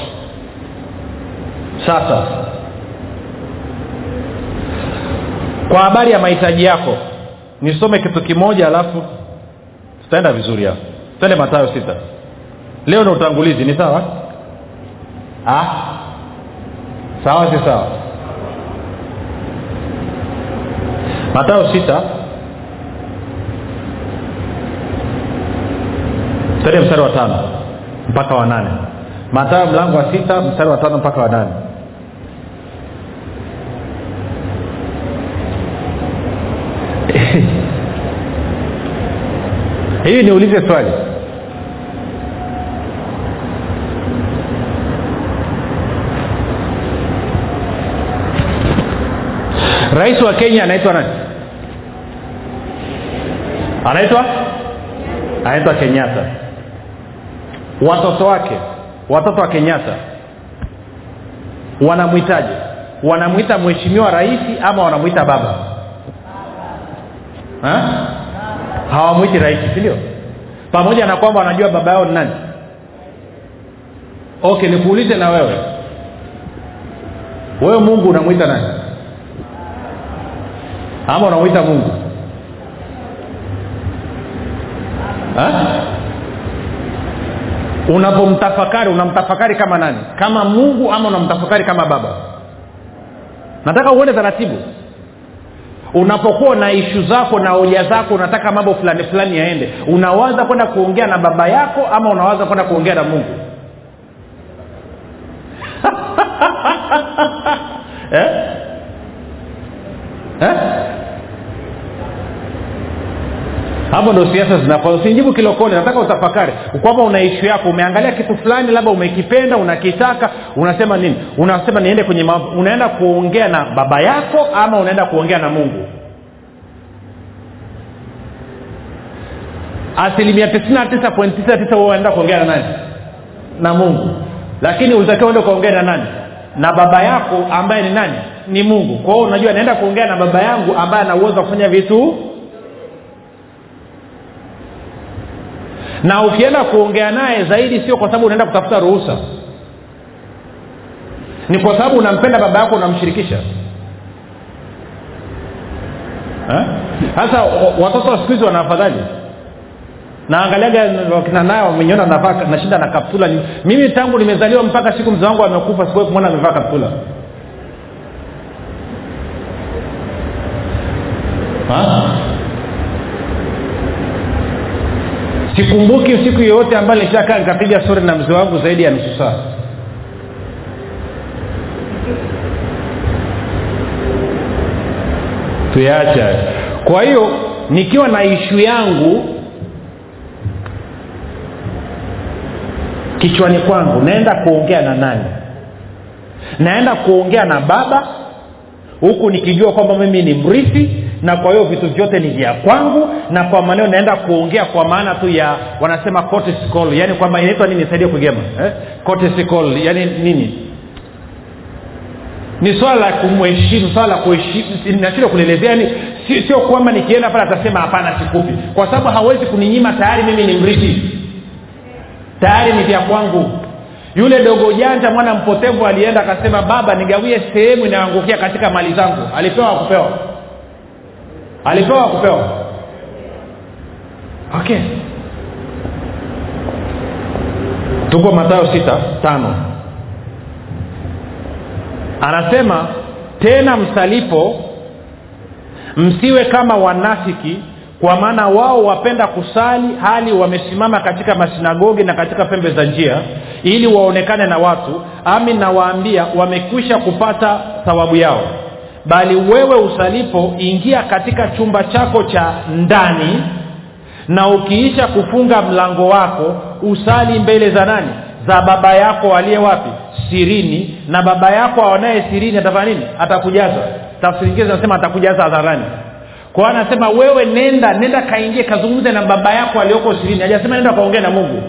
Sasa kwa habari ya mahitaji yako nisome kitu kimoja alafu tutaenda vizuri hapo twende matayo sita leo ni utangulizi ni sawa? Ah? sawa si sawa? Matayo sita. Twende mstari wa tano mpaka wa nane. Matayo mlango wa sita mstari wa tano mpaka wa nane. Hii niulize swali rais wa kenya anaitwa nani? Anaitwa? Anaitwa kenyatta. Watoto wake watoto wa kenyatta wanamwitaje? Wanamwita mheshimiwa rais ama wanamwita baba? Ha? hawamwiti rais sindio pamoja na kwamba wanajua baba yao ni nani. Okay nikuulize na wewe. Wewe mungu unamwita nani ama unamwita mungu. Ha? unapomtafakari unamtafakari kama nani? Kama mungu ama unamtafakari kama baba? Nataka uone taratibu. Unapokuwa na ishu zako na hoja zako unataka mambo fulani fulani yaende unawaza kwenda kuongea na baba yako ama unawaza kwenda kuongea na mungu eh? Eh? Hapo ndo siasa zinafaa usijibu kilokole nataka utafakari. Kwamba una ishu yako umeangalia kitu fulani labda umekipenda unakitaka unasema nini? Unasema niende kwenye ma... unaenda kuongea na baba yako ama unaenda kuongea na mungu? Asilimia tisini na tisa point tisa tisa huwa unaenda kuongea na nani? Na mungu. Lakini ulitakiwa uende kuongea na nani? Na baba yako ambaye ni nani? Ni mungu. Kwa hiyo unajua naenda kuongea na baba yangu ambaye ana kufanya vitu na ukienda kuongea naye zaidi sio kwa sababu unaenda kutafuta ruhusa. Ni kwa sababu unampenda baba yako unamshirikisha. Sasa watoto wa siku hizi wanaafadhali. Naangaliaga wakina nayo wameniona nashinda na kaptula. Mimi tangu nimezaliwa mpaka siku mzee wangu amekufa sikuwai kumwona amevaa kaptula. Ha? Sikumbuki siku yoyote ambayo nishakaa nikapiga stori na mzee wangu zaidi ya nusu saa. Tuyaacha kwa hiyo nikiwa na ishu yangu kichwani kwangu naenda kuongea na nani? Naenda kuongea na baba huku nikijua kwamba mimi ni mrithi na kwa hiyo vitu vyote ni vya kwangu na kwa maneo naenda kuongea kwa maana tu ya wanasema cortisol yani kwamba inaitwa nini? Saidia kugema eh? yani nini? Ni swala la kumheshimu swala la kuheshimu nashindwa kulielezea yani sio, si, kwamba nikienda pale atasema hapana sikupi. Kwa sababu hawezi kuninyima tayari mimi ni mrithi. Tayari ni vya kwangu. Yule dogo janja mwana mpotevu alienda akasema baba nigawie sehemu inayoangukia katika mali zangu. Alipewa kupewa alipewa kupewa? Okay. Tuko matayo sita tano. Anasema tena msalipo msiwe kama wanafiki kwa maana wao wapenda kusali hali wamesimama katika masinagogi na katika pembe za njia ili waonekane na watu. Ami nawaambia wamekwisha kupata thawabu yao bali wewe usalipo ingia katika chumba chako cha ndani na ukiisha kufunga mlango wako usali mbele za nani? Za baba yako aliye wapi? Sirini. Na baba yako aonaye sirini atafanya nini? Atakujaza tafsiri ingine zinasema atakujaza hadharani. Kwao anasema wewe nenda nenda kaingie kazungumze na baba yako alioko sirini. Hajasema nenda kaongee na mungu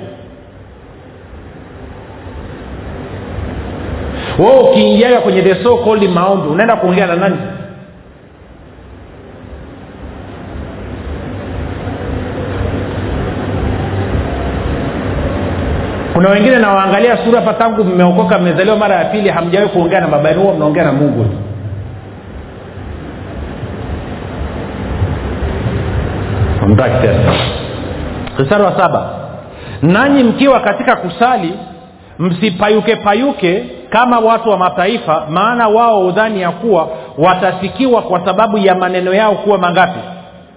wewe ukiingiaga kwenye the so called maombi unaenda kuongea na nani? Kuna wengine nawaangalia sura hapa tangu mmeokoka mmezaliwa mara ya pili hamjawahi kuongea na baba huwa mnaongea na mungu. Mstari wa saba. Nanyi mkiwa katika kusali msipayuke payuke kama watu wa mataifa maana wao udhani ya kuwa watasikiwa kwa sababu ya maneno yao kuwa mangapi?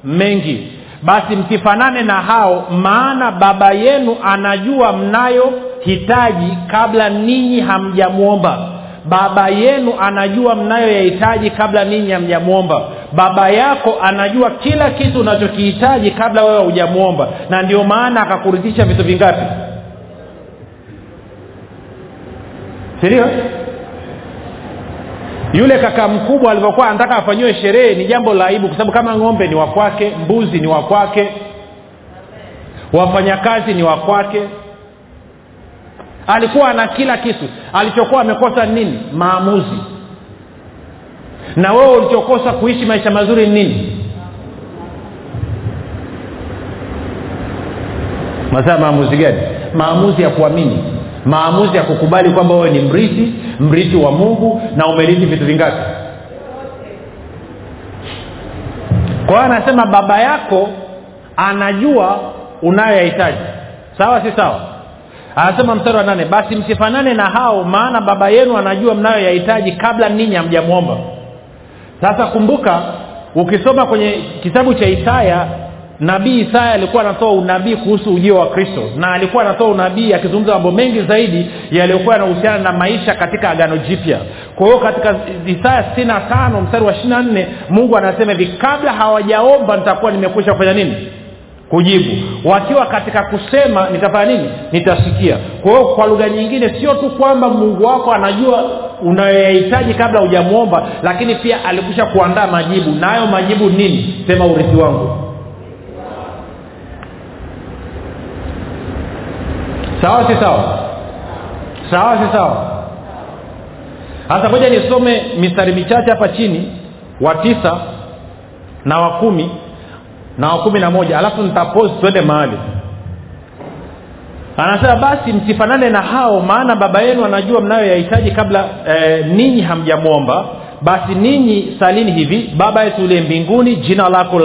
Mengi. Basi msifanane na hao maana baba yenu anajua mnayo hitaji kabla ninyi hamjamwomba baba yenu anajua mnayo yahitaji kabla ninyi hamjamwomba baba yako anajua kila kitu unachokihitaji kabla wewe hujamwomba na ndio maana akakuridhisha vitu vingapi sindio yule kaka mkubwa alivyokuwa anataka afanyiwe sherehe ni jambo la aibu kwa sababu kama ng'ombe ni wakwake mbuzi ni wakwake wafanyakazi ni wakwake alikuwa ana kila kitu. Alichokuwa amekosa nini? Maamuzi. Na wewe ulichokosa kuishi maisha mazuri nini? Masaa maamuzi gani? Maamuzi ya kuamini maamuzi ya kukubali kwamba wewe ni mrithi mrithi wa mungu na umerithi vitu vingapi? Kwa hiyo anasema baba yako anajua unayoyahitaji. Sawa si sawa? Anasema mstari wa nane basi msifanane na hao maana baba yenu anajua mnayoyahitaji kabla ninyi hamjamwomba. Sasa kumbuka ukisoma kwenye kitabu cha isaya nabii isaya alikuwa anatoa unabii kuhusu ujio wa kristo na alikuwa anatoa unabii akizungumza mambo mengi zaidi yaliyokuwa yanahusiana na maisha katika agano jipya. Kwa hiyo katika isaya sitini na tano mstari wa ishiri na nne mungu anasema hivi kabla hawajaomba nitakuwa nimekwisha kufanya nini? Kujibu. Wakiwa katika kusema nitafanya nini? Nitasikia. Kwa hiyo kwa lugha nyingine sio tu kwamba mungu wako anajua unayoyahitaji kabla hujamwomba lakini pia alikusha kuandaa majibu. Na hayo majibu nini? Sema urithi wangu sawa si sawa? Sawa si sawa? Hasa moja nisome mistari michache hapa chini wa tisa na wa kumi na wa kumi na moja alafu nitapozi twende mahali. Anasema basi msifanane na hao maana baba yenu anajua mnayoyahitaji kabla eh, ninyi hamjamwomba. Basi ninyi salini hivi baba yetu uliye mbinguni jina lako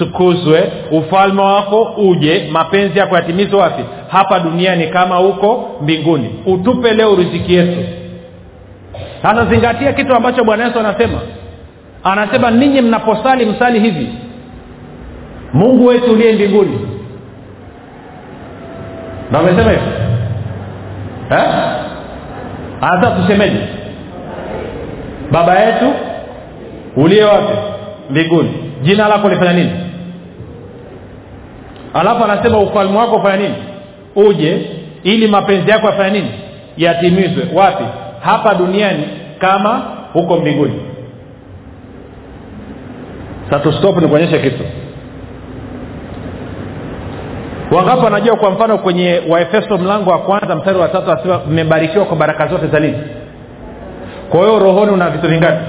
litukuzwe ufalme wako uje mapenzi yako yatimizwe wapi? Hapa duniani kama huko mbinguni. Utupe leo riziki yetu. Sasa zingatia kitu ambacho bwana yesu anasema. Anasema ninyi mnaposali msali hivi. Mungu wetu uliye mbinguni. Na amesema hivyo eh? tusemeje baba yetu uliye wapi? Mbinguni. Jina lako lifanya nini alafu anasema ufalme wako ufanya nini? Uje ili mapenzi yako yafanya nini? Yatimizwe. Wapi? Hapa duniani kama huko mbinguni. Satustop ni kuonyesha kitu. Wangapi wanajua kwa mfano kwenye waefeso mlango wa kwanza mstari wa tatu asema mmebarikiwa kwa baraka zote za nini? Kwa hiyo rohoni una vitu vingapi?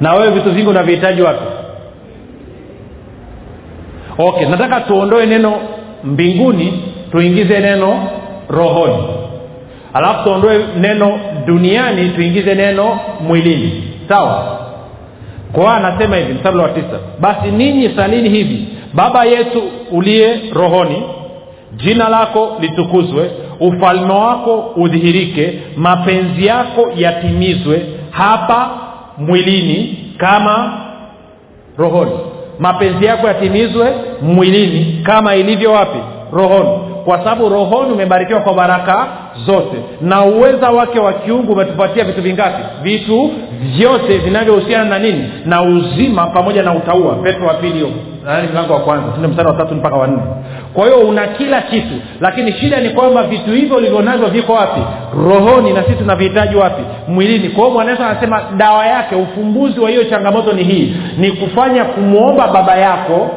Na wewe vitu vingi unavihitaji wapi okay nataka tuondoe neno mbinguni tuingize neno rohoni. Alafu tuondoe neno duniani tuingize neno mwilini. Sawa? Kwa anasema hivi msabla wa tisa. Basi ninyi salini hivi baba yetu uliye rohoni jina lako litukuzwe ufalme wako udhihirike mapenzi yako yatimizwe hapa mwilini kama rohoni mapenzi yako yatimizwe mwilini kama ilivyo wapi? Rohoni. Kwa sababu rohoni umebarikiwa kwa baraka zote. Na uweza wake wa kiungu umetupatia vitu vingapi? Vitu vyote vinavyohusiana na nini? Na uzima pamoja na utaua petro wa pili mlango wa kwanza? Mstari wa tatu mpaka wanne kwa hiyo una kila kitu lakini shida ni kwamba vitu hivyo ulivyonavyo viko wapi? Rohoni na sisi tunavihitaji wapi? Mwilini. Kwa hiyo mwanaesu anasema dawa yake ufumbuzi wa hiyo changamoto ni hii ni kufanya kumwomba baba yako.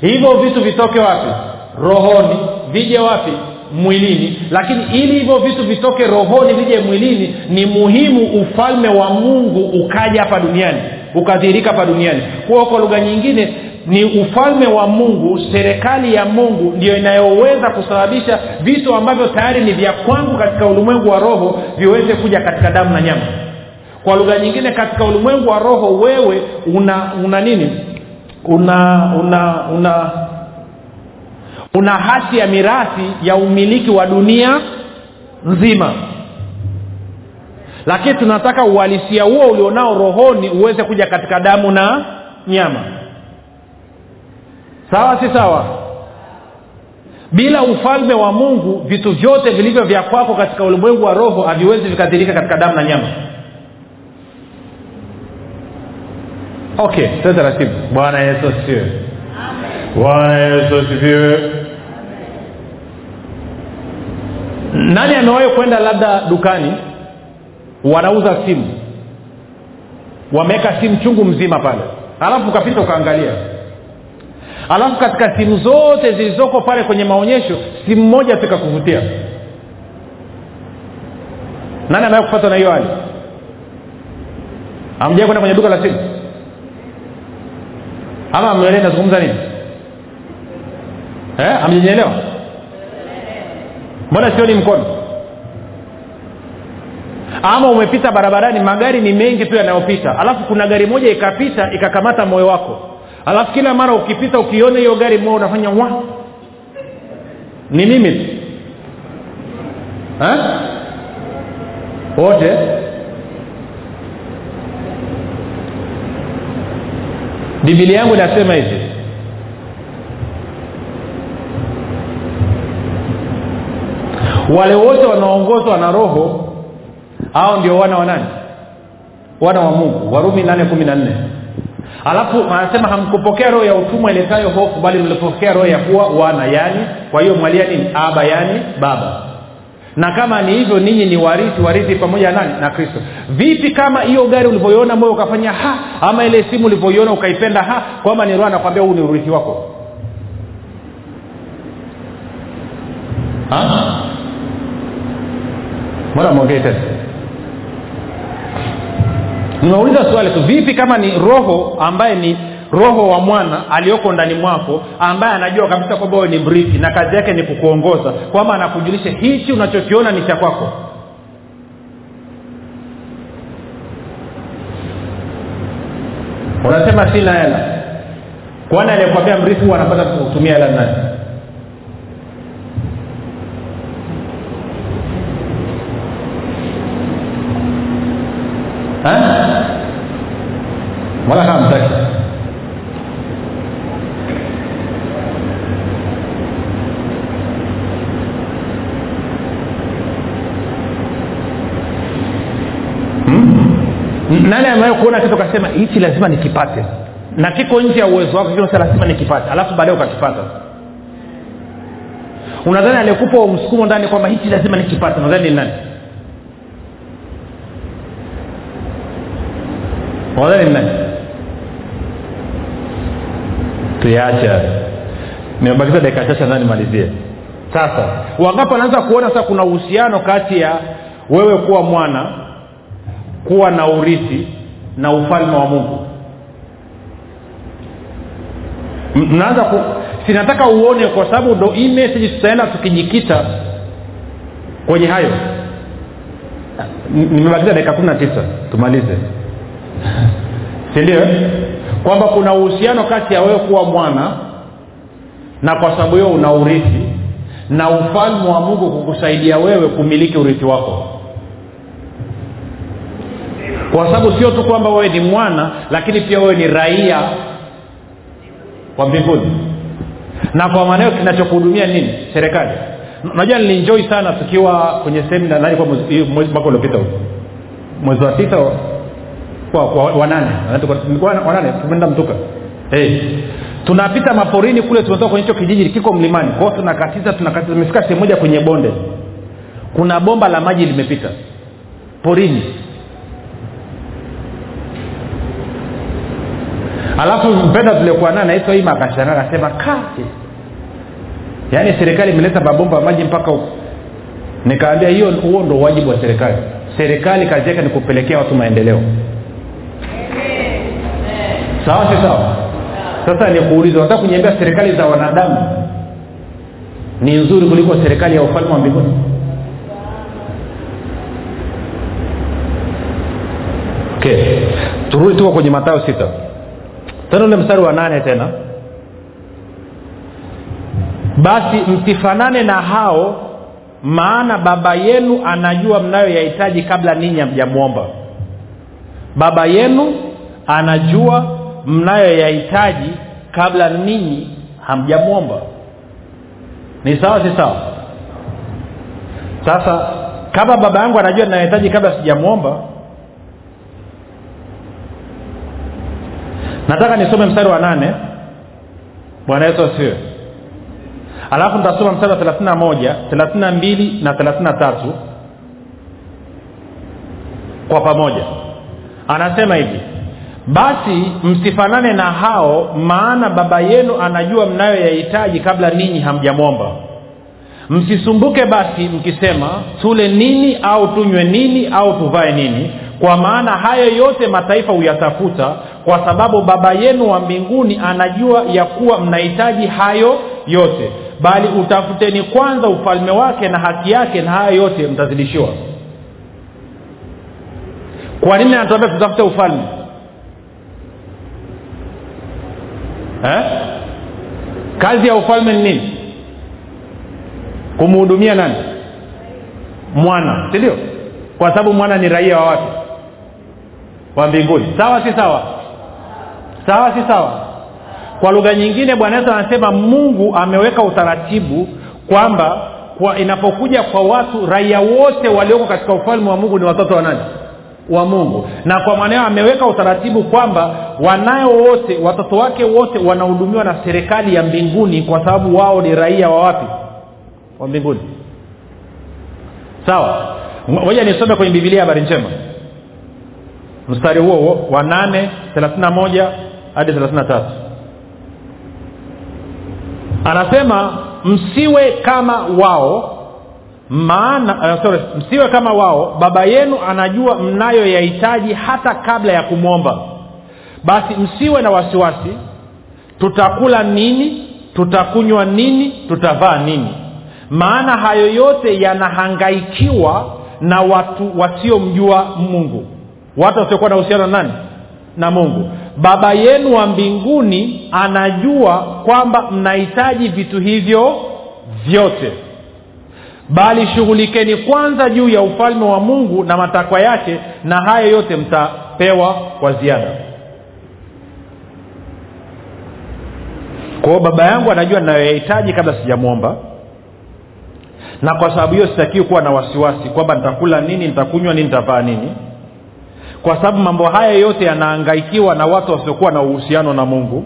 Hivyo vitu vitoke wapi? Rohoni vije wapi? Mwilini. Lakini ili hivyo vitu vitoke rohoni vije mwilini ni muhimu ufalme wa mungu ukaja hapa duniani ukadhihirika hapa duniani. Kuwa kwa lugha nyingine ni ufalme wa mungu serikali ya mungu ndio inayoweza kusababisha vitu ambavyo tayari ni vya kwangu katika ulimwengu wa roho viweze kuja katika damu na nyama. Kwa lugha nyingine katika ulimwengu wa roho wewe una una nini? Una una una una hati ya mirathi ya umiliki wa dunia nzima. Lakini tunataka uhalisia huo ulionao rohoni uweze kuja katika damu na nyama sawa si sawa? Bila ufalme wa mungu vitu vyote vilivyo vya kwako katika ulimwengu wa roho haviwezi vikadhirika katika damu na nyama. Okay sasa taratibu. Bwana yesu asifiwe. Bwana yesu asifiwe. Nani amewahi kwenda labda dukani wanauza simu wameweka simu chungu mzima pale alafu ukapita ukaangalia alafu katika simu zote zilizoko pale kwenye maonyesho simu moja tu ikakuvutia. Nani amewai kupatwa na hiyo hali? Amjai kwenda kwenye duka la simu? Ama amwelewi nazungumza nini? Eh, amjenyeelewa mbona sioni mkono? Ama umepita barabarani magari ni mengi tu yanayopita. Alafu kuna gari moja ikapita ikakamata moyo wako alafu kila mara ukipita ukiona hiyo gari moyo unafanya wa? Ni mimi tu. Wote? Bibilia yangu inasema hivi. Wale wote wanaoongozwa na roho hao ndio wana wa nani? Wana wa mungu. Warumi nane kumi na nne alafu anasema hamkupokea roho ya utumwa iletayo hofu bali mlipokea roho ya kuwa wana yani kwa hiyo mwalia nini aba yani baba. Na kama ni hivyo ninyi ni warithi warithi pamoja nani? Na kristo. Vipi kama hiyo gari ulivyoiona moyo ukafanya ha ama ile simu ulivyoiona ukaipenda ha kwamba ni roho anakwambia huu ni urithi wako? Mbona mwongee tena nimeuliza swali tu vipi kama ni roho ambaye ni roho wa mwana aliyoko ndani mwako ambaye anajua kabisa kwamba wewe ni mrithi na kazi yake ni kukuongoza kwamba anakujulisha hichi unachokiona ni cha kwako? Unasema sina hela. Kwani aliyekwambia mrithi huwa anapata kutumia hela nani mbona kama mtaki hmm? nani amewahi kasema hichi lazima nikipate. Na kiko nje ya uwezo wako kile lazima nikipate. Alafu baadaye ukakipata. Unadhani aliyekupa msukumo ndani kwamba hichi lazima nikipate? Unadhani ni nani? Unadhani ni nani? Tuyaacha nimebakiza dakika chache nadhani nimalizie. Sasa wangapi wanaanza kuona sasa kuna uhusiano kati ya wewe kuwa mwana kuwa na urithi na ufalme wa mungu. Mnaanza ku sinataka uone kwa sababu ndo hii tutaenda tukijikita kwenye hayo. Nimebakiza dakika kumi na tisa tumalize. Sindio kwamba kuna uhusiano kati ya wewe kuwa mwana na kwa sababu hiyo una urithi na ufalme wa mungu kukusaidia wewe kumiliki urithi wako kwa sababu sio tu kwamba wewe ni mwana lakini pia wewe ni raia wa mbinguni. Na kwa maanao kinachokuhudumia nini? Serikali. Unajua nilinjoi sana tukiwa kwenye semina nani kwa mwaka uliopita mwezi wa tisa wa- wa- wa- wa nane. Nilikuwa wa nane? Tumeenda mtuka hey. tunapita maporini kule tumetoka kwenye hicho kijiji kiko mlimani. Kwao tunakatiza tunakatiza. Tumefika sehemu moja kwenye bonde. Kuna bomba la maji limepita. Porini alafu mpenda tuliokuwa naye naitwa ima akashangaa akasema kazi yaani serikali imeleta mabomba ya maji mpaka huku nikaambia hiyo huo ndo wajibu wa serikali. Serikali kazi yake ni kupelekea watu maendeleo. Sawa si sawa? Sasa nikuuliza unataka kuniambia serikali za wanadamu ni nzuri kuliko serikali ya ufalme wa mbinguni? Okay. turudi tuko kwenye matayo sita tena ule mstari wa nane tena. Basi msifanane na hao maana baba yenu anajua mnayoyahitaji kabla ninyi hamjamwomba. Baba yenu anajua mnayoyahitaji kabla ninyi hamjamwomba. Ni sawa si sawa? Sasa kama baba yangu anajua ninayohitaji kabla sijamwomba nataka nisome mstari wa nane. Bwana yesu asiwe alafu nitasoma mstari wa thelathini na moja thelathini na mbili na thelathini tatu. Kwa pamoja. Anasema hivi basi msifanane na hao maana baba yenu anajua mnayoyahitaji kabla ninyi hamjamwomba. Msisumbuke basi mkisema tule nini au tunywe nini au tuvae nini kwa maana hayo yote mataifa huyatafuta kwa sababu baba yenu wa mbinguni anajua ya kuwa mnahitaji hayo yote. Bali utafuteni kwanza ufalme wake na haki yake na hayo yote mtazidishiwa. Kwa nini anatuambia tutafute ufalme? Eh? kazi ya ufalme ni nini? Kumhudumia nani? Mwana sindio kwa sababu mwana ni raia wa wapi? Wa mbinguni. Sawa si sawa sawa si sawa? Kwa lugha nyingine bwana yesu anasema mungu ameweka utaratibu kwamba kwa inapokuja kwa watu raia wote walioko katika ufalme wa mungu ni watoto wa nani? Wa mungu. Na kwa mwanao ameweka utaratibu kwamba wanayo wote watoto wake wote wanahudumiwa na serikali ya mbinguni kwa sababu wao ni raia wa wapi? Wa mbinguni. Sawa? Moja nisome kwenye bibilia habari njema. Mstari huo wa nane thelathini na moja hadi thelathini na tatu. Anasema msiwe kama wao maana uh, sorry, msiwe kama wao baba yenu anajua mnayoyahitaji hata kabla ya kumwomba. Basi msiwe na wasiwasi tutakula nini tutakunywa nini tutavaa nini. Maana hayo yote yanahangaikiwa na watu wasiomjua mungu. Watu wasiokuwa na uhusiano nani na mungu. Baba yenu wa mbinguni anajua kwamba mnahitaji vitu hivyo vyote. Bali shughulikeni kwanza juu ya ufalme wa mungu na matakwa yake na hayo yote mtapewa kwa ziada. Kwao baba yangu anajua ninayoyahitaji kabla sijamwomba na kwa sababu hiyo sitakiwi kuwa na wasiwasi kwamba nitakula nini nitakunywa nini nitavaa nini kwa sababu mambo haya yote yanaangaikiwa na watu wasiokuwa na uhusiano na mungu.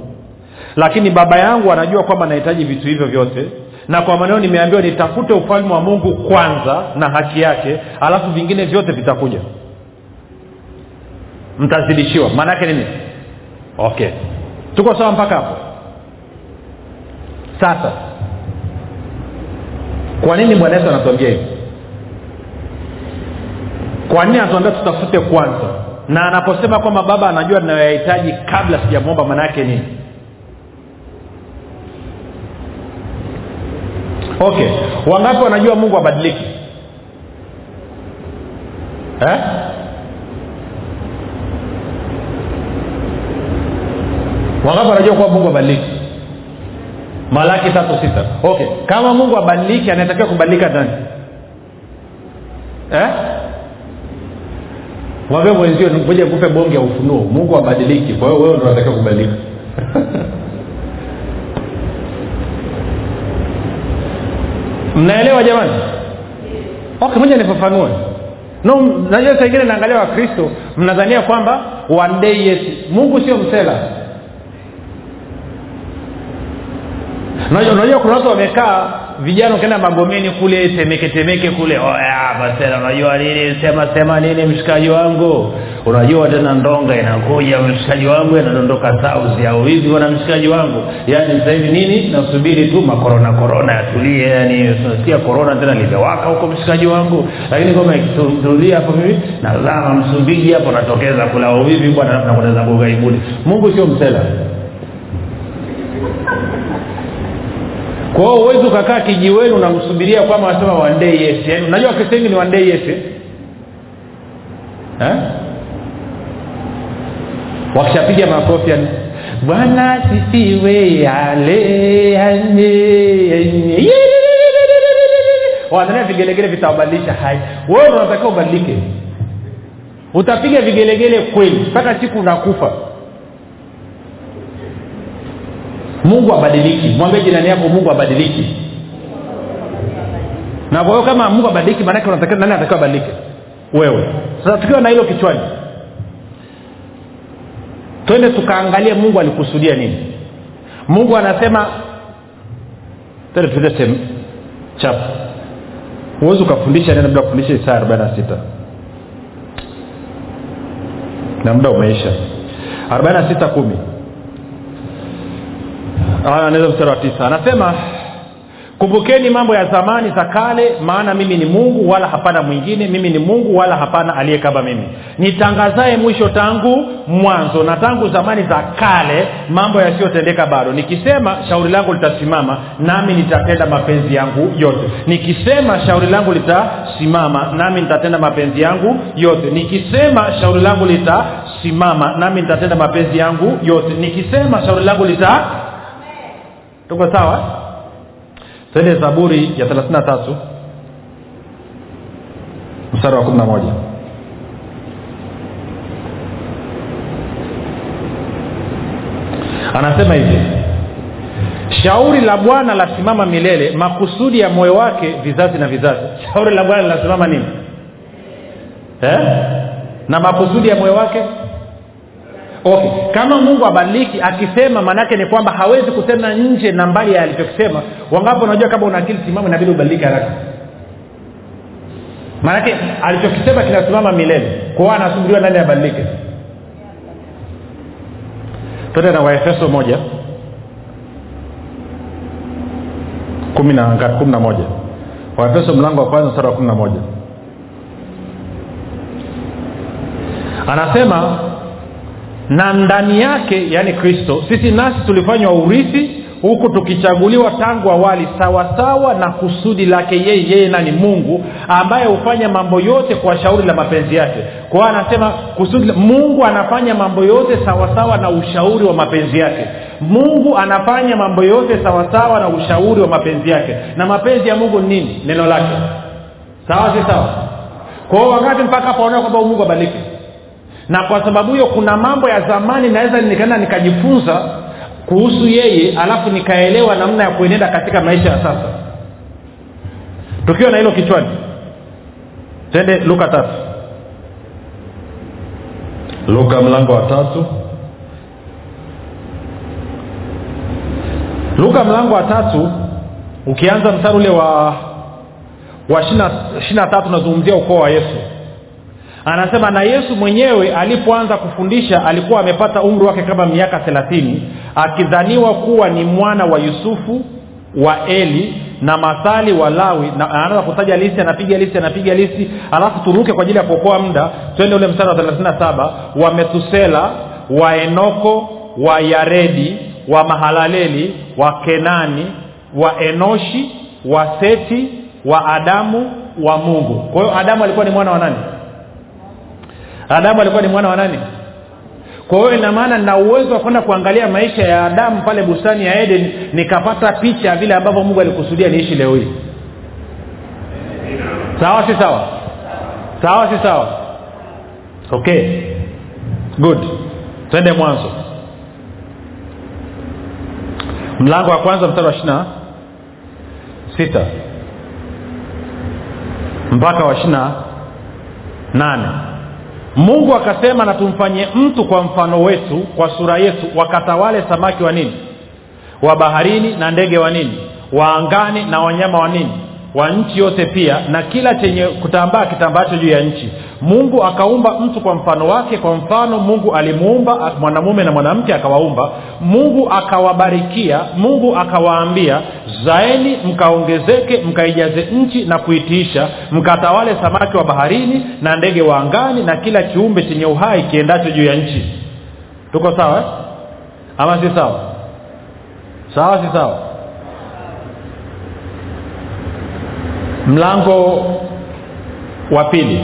Lakini baba yangu anajua kwamba nahitaji vitu hivyo vyote. Na kwa maneno nimeambiwa nitafute ufalme wa mungu kwanza na haki yake alafu vingine vyote vitakuja. Mtazidishiwa. Maana yake nini? Okay. Tuko sawa mpaka hapo? Sasa. Kwa nini bwana yesu anatuambia hivi? Kwa nini anatuambia tutafute kwanza na anaposema kwamba baba anajua ninayoyahitaji kabla sijamwomba maana yake nini okay. Wangapi wanajua mungu abadiliki? Eh? wangapi wanajua kuwa mungu abadiliki? Malaki tatu sita. Okay. Kama mungu abadiliki anatakiwa kubadilika nani? Eh? Mwambie mwenzio ngoja kupe bonge ya ufunuo. Mungu abadiliki. Kwa hiyo wewe ndo unatakiwa kubadilika. Mnaelewa jamani? Okay moja nifafanue. No najua saa ingine naangalia wakristo mnadhania kwamba one day mungu sio msela. Unajua kuna watu wamekaa vijana ukaenda magomeni kule temeke temeke kule. Basela unajua nini? Sema sema nini mshikaji wangu? Unajua tena ndonga inakuja mshikaji wangu inadondoka sauzi au hivi wana mshikaji wangu. Yaani sasa hivi nini? Nasubiri tu makorona korona yatulie yani tunasikia korona tena limewaka huko mshikaji wangu. Lakini kama ikitulia hapo mimi nazama msumbiji hapo natokeza kula uvivi bwana nakwenda zangu mungu sio msela kwa hiyo huwezi ukakaa kijiweni unamsubiria kwama wanasema one day yes yani unajua wengi ni one day yes eh? wakishapiga makofi yani bwana sisiwe yale yanye wanania vigelegele vitawabadilisha hai wewe unatakiwa ubadilike. Utapiga vigelegele kweli mpaka siku unakufa mungu abadiliki. Mwambie jirani yako mungu abadiliki. Na kwa hiyo kama mungu abadiliki maanake unatakiwa nani anatakiwa abadilike? Wewe. Sasa tukiwa na hilo kichwani twende tukaangalia mungu alikusudia nini. Mungu anasema tende tuende sehemu chapu huwezi ukafundisha neno bila kufundisha isaa arobaini na sita. Na muda umeisha. Arobaini na sita kumi anaweza mstari wa tisa. Anasema kumbukeni mambo ya zamani za kale maana mimi ni mungu wala hapana mwingine. Mimi ni mungu wala hapana aliye kama mimi. Nitangazaye mwisho tangu mwanzo na tangu zamani za kale mambo yasiyotendeka bado. Nikisema shauri langu litasimama nami nitatenda mapenzi yangu yote. Nikisema shauri langu litasimama nami nitatenda mapenzi yangu yote. Nikisema shauri langu litasimama nami nitatenda mapenzi yangu yote. Nikisema shauri langu lita tuko sawa? Twende zaburi ya thelathini na tatu. Mstari wa kumi na moja. Anasema hivi shauri la bwana lasimama milele makusudi ya moyo wake vizazi na vizazi. Shauri la bwana linasimama nini? Eh? na makusudi ya moyo wake okay kama mungu abadiliki akisema maanaake ni kwamba hawezi kusema nje na mbali ya alichokisema. Wangapo unajua kama una akili timamu inabidi ubadilike haraka? Maanake alichokisema kinasimama milele. Kwao anasubiriwa nani abadilike? Twende na waefeso moja. Kumi na moja. Waefeso mlango wa kwanza wa kumi na moja. Anasema na ndani yake yaani kristo sisi nasi tulifanywa urithi huku tukichaguliwa tangu awali sawasawa na kusudi lake yeye yeye nani mungu ambaye hufanya mambo yote kwa shauri la mapenzi yake. Kwa hiyo anasema kusudi mungu anafanya mambo yote sawasawa na ushauri wa mapenzi yake. Mungu anafanya mambo yote sawasawa na ushauri wa mapenzi yake. Na mapenzi ya mungu ni nini? Neno lake. Sawa si sawa? Kwa hiyo wakati mpaka hapaonea kwamba mungu abadilike na kwa sababu hiyo kuna mambo ya zamani naweza nikaenda nikajifunza kuhusu yeye alafu nikaelewa namna ya kuenenda katika maisha ya sasa. Tukiwa na hilo kichwani twende luka tatu. Luka mlango wa tatu. Luka mlango wa tatu ukianza mstari ule wa wa ishirina tatu unazungumzia ukoo wa yesu anasema na yesu mwenyewe alipoanza kufundisha alikuwa amepata umri wake kama miaka thelathini akidhaniwa kuwa ni mwana wa yusufu wa eli na mathali wa lawi. Na anaanza kutaja listi anapiga listi anapiga listi. Alafu turuke kwa ajili ya kuokoa muda. Twende ule mstari wa thelathini na saba. Wa methusela wa enoko wa yaredi wa mahalaleli wa kenani wa enoshi wa seti wa adamu wa mungu. Kwa hiyo adamu alikuwa ni mwana wa nani adamu alikuwa ni mwana wa nani? Kwa hiyo ina maana nina uwezo wa kwenda kuangalia maisha ya adamu pale bustani ya eden nikapata picha vile ambavyo mungu alikusudia niishi leo hii. Sawa si sawa? Sawa si sawa? Okay. Good. Twende mwanzo. Mlango wa kwanza mstari wa ishina sita. Mpaka wa ishina nane mungu akasema na tumfanyie mtu kwa mfano wetu kwa sura yetu wakatawale samaki wa nini? Wa baharini na ndege wa nini? Wa na wanyama wa nini wa nchi yote pia na kila chenye kutambaa kitambacho juu ya nchi. Mungu akaumba mtu kwa mfano wake. Kwa mfano mungu alimuumba mwanamume na mwanamke akawaumba. Mungu akawabarikia mungu akawaambia zaeni mkaongezeke mkaijaze nchi na kuitiisha mkatawale samaki wa baharini na ndege wa angani na kila kiumbe chenye uhai kiendacho juu ya nchi. Tuko sawa eh? ama si sawa? Sawa si sawa mlango wa pili.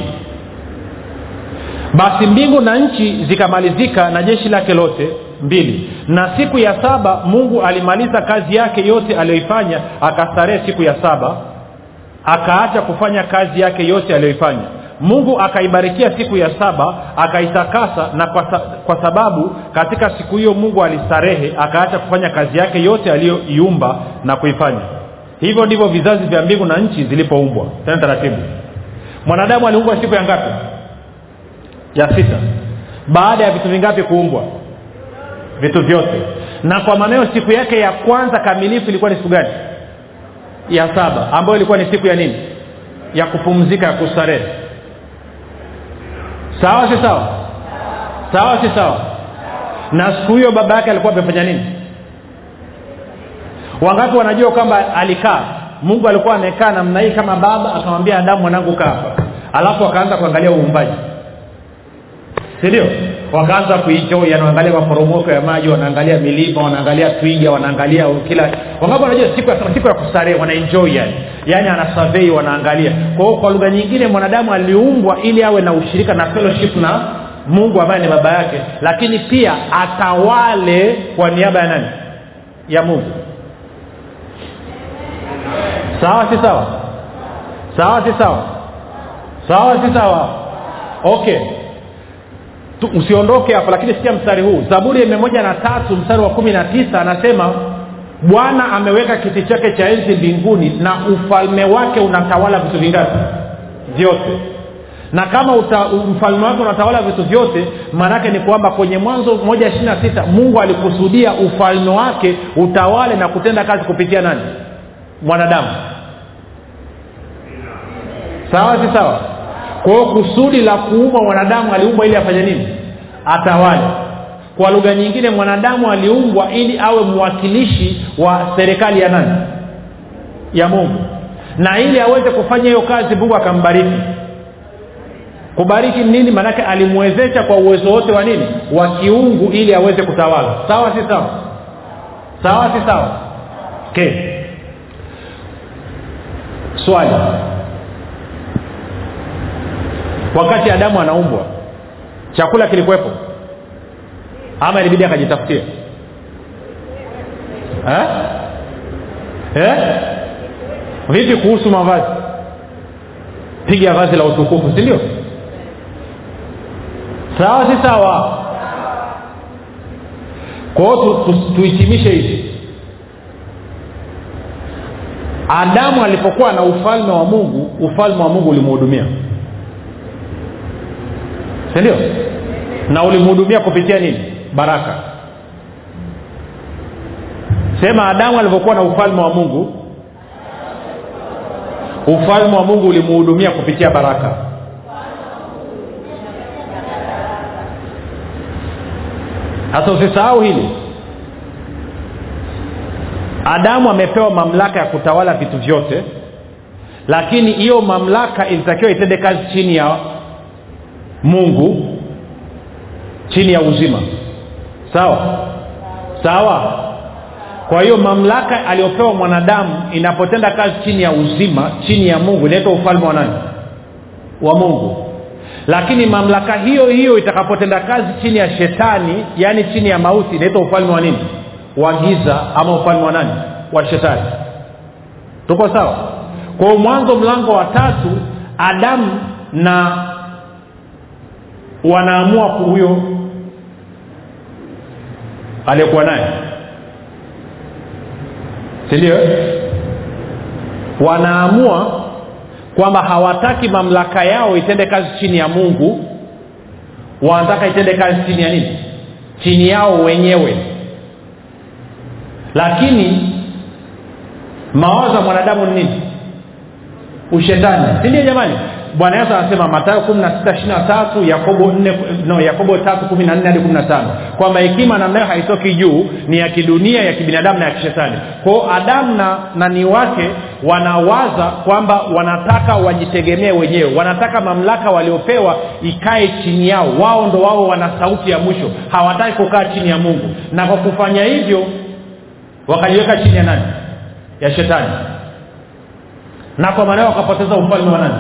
Basi mbingu na nchi zikamalizika na jeshi lake lote mbili. Na siku ya saba mungu alimaliza kazi yake yote aliyoifanya akastarehe siku ya saba akaacha kufanya kazi yake yote aliyoifanya. Mungu akaibarikia siku ya saba akaitakasa na kwa, sa, kwa sababu katika siku hiyo mungu alistarehe akaacha kufanya kazi yake yote aliyoiumba na kuifanya hivyo ndivyo vizazi vya mbingu na nchi zilipoumbwa. Tena taratibu. Mwanadamu aliumbwa siku ya ngapi? Ya sita. Baada ya vitu vingapi kuumbwa? Vitu vyote. Na kwa maneo siku yake ya kwanza kamilifu ilikuwa ni siku gani? Ya saba. Ambayo ilikuwa ni siku ya nini? Ya kupumzika ya kustarehe. Sawa si sawa? Sawa si sawa? Na siku hiyo baba yake alikuwa amefanya nini wangapi wanajua kwamba alikaa mungu alikuwa amekaa namna hii kama baba akamwambia adamu mwanangu kaa hapa. Alafu akaanza kuangalia uumbaji. Sindio wakaanza kuenjoy wanaangalia maporomoko ya maji wanaangalia milima wanaangalia twiga wanaangalia kila wangapi wanajua siku ya, siku ya kustarehe wanaenjoi yani yaani. Anasavei wanaangalia. Kwa hiyo kwa lugha nyingine mwanadamu aliumbwa ili awe na ushirika na fellowship na mungu ambaye ni baba yake lakini pia atawale kwa niaba ya nani? Ya mungu sawa si sawa? Sawa si sawa? Sawa si sawa? Okay. Usiondoke hapo lakini sikia mstari huu. Zaburi ya mia moja na tatu mstari wa kumi na tisa anasema bwana ameweka kiti chake cha enzi mbinguni na ufalme wake unatawala vitu vingapi? Vyote. Na kama uta, mfalme wake unatawala vitu vyote maanaake ni kwamba kwenye mwanzo moja ishiri na sita mungu alikusudia ufalme wake utawale na kutenda kazi kupitia nani mwanadamu sawa si sawa? Kwa hiyo kusudi la kuumba mwanadamu aliumbwa ili afanye nini? Atawale. Kwa lugha nyingine mwanadamu aliumbwa ili awe mwakilishi wa serikali ya nani? Ya mungu. Na ili aweze kufanya hiyo kazi mungu akambariki. Kubariki nini? Maanake alimwezesha kwa uwezo wote wa nini? Wa kiungu ili aweze kutawala. Sawa si sawa? Sawa si sawa? Okay. Swali. Wakati adamu anaumbwa chakula kilikuwepo? Ama ilibidi akajitafutia vipi kuhusu mavazi? Piga vazi la utukufu si ndio? Sawa si sawa? Kwa hiyo tu, tu, tu hivi adamu alipokuwa na ufalme wa mungu ufalme wa mungu ulimhudumia. Sindio na ulimhudumia kupitia nini? Baraka. Sema adamu alivyokuwa na ufalme wa mungu ufalme wa mungu ulimuhudumia kupitia baraka. Sasa usisahau hili adamu amepewa mamlaka ya kutawala vitu vyote lakini hiyo mamlaka ilitakiwa itende kazi chini ya mungu chini ya uzima. Sawa? Sawa? Kwa hiyo mamlaka aliyopewa mwanadamu inapotenda kazi chini ya uzima chini ya mungu inaitwa ufalme wa nani? Wa mungu. Lakini mamlaka hiyo hiyo itakapotenda kazi chini ya shetani yaani chini ya mauti inaitwa ufalme wa nini wa giza ama ufalme wa nani? Wa shetani. Tuko sawa? Kwa mwanzo mlango wa tatu adamu na wanaamua huyo aliyekuwa naye. Sindio wanaamua kwamba hawataki mamlaka yao itende kazi chini ya mungu. Wanataka itende kazi chini ya nini? Chini yao wenyewe lakini mawazo ya mwanadamu ni nini? Ushetani. Sindio jamani? Bwana yesu anasema matayo kumi na sita ishiri na tatu yakobo nne no yakobo tatu kumi na nne hadi kumi na tano. Kwamba hekima namnayo haitoki juu ni ya kidunia ya kibinadamu na ya kishetani. Kwao adamu na nani wake wanawaza kwamba wanataka wajitegemee wenyewe. Wanataka mamlaka waliopewa ikae chini yao. Wao ndo wao wana sauti ya mwisho. Hawataki kukaa chini ya mungu. Na kwa kufanya hivyo wakajiweka chini ya nani? Ya shetani. Na kwa maana wakapoteza ufalme wa nani?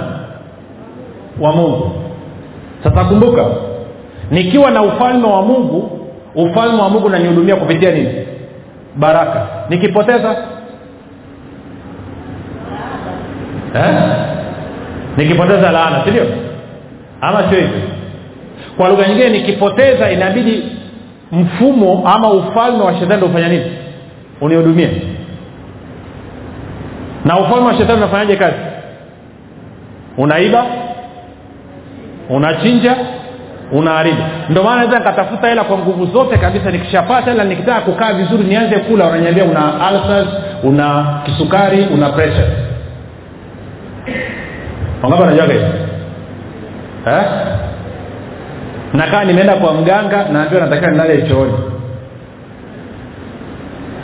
Wa mungu. Sasa kumbuka nikiwa na ufalme wa mungu ufalme wa mungu nanihudumia kupitia nini? Baraka. Nikipoteza? Eh? nikipoteza laana sindio ama sio hivyo? Kwa lugha nyingine nikipoteza inabidi mfumo ama ufalme wa shetani ufanya nini unihudumie. Na ufalme wa shetani unafanyaje kazi? Unaiba unachinja unaharibu. Ndio maana naweza nikatafuta hela kwa nguvu zote kabisa. Nikishapata hela nikitaka kukaa vizuri nianze kula unaniambia una alsas una kisukari una pressure. Wangapi wanajuaga hivo eh? nakaa nimeenda kwa mganga naambiwa natakiwa nilale chooni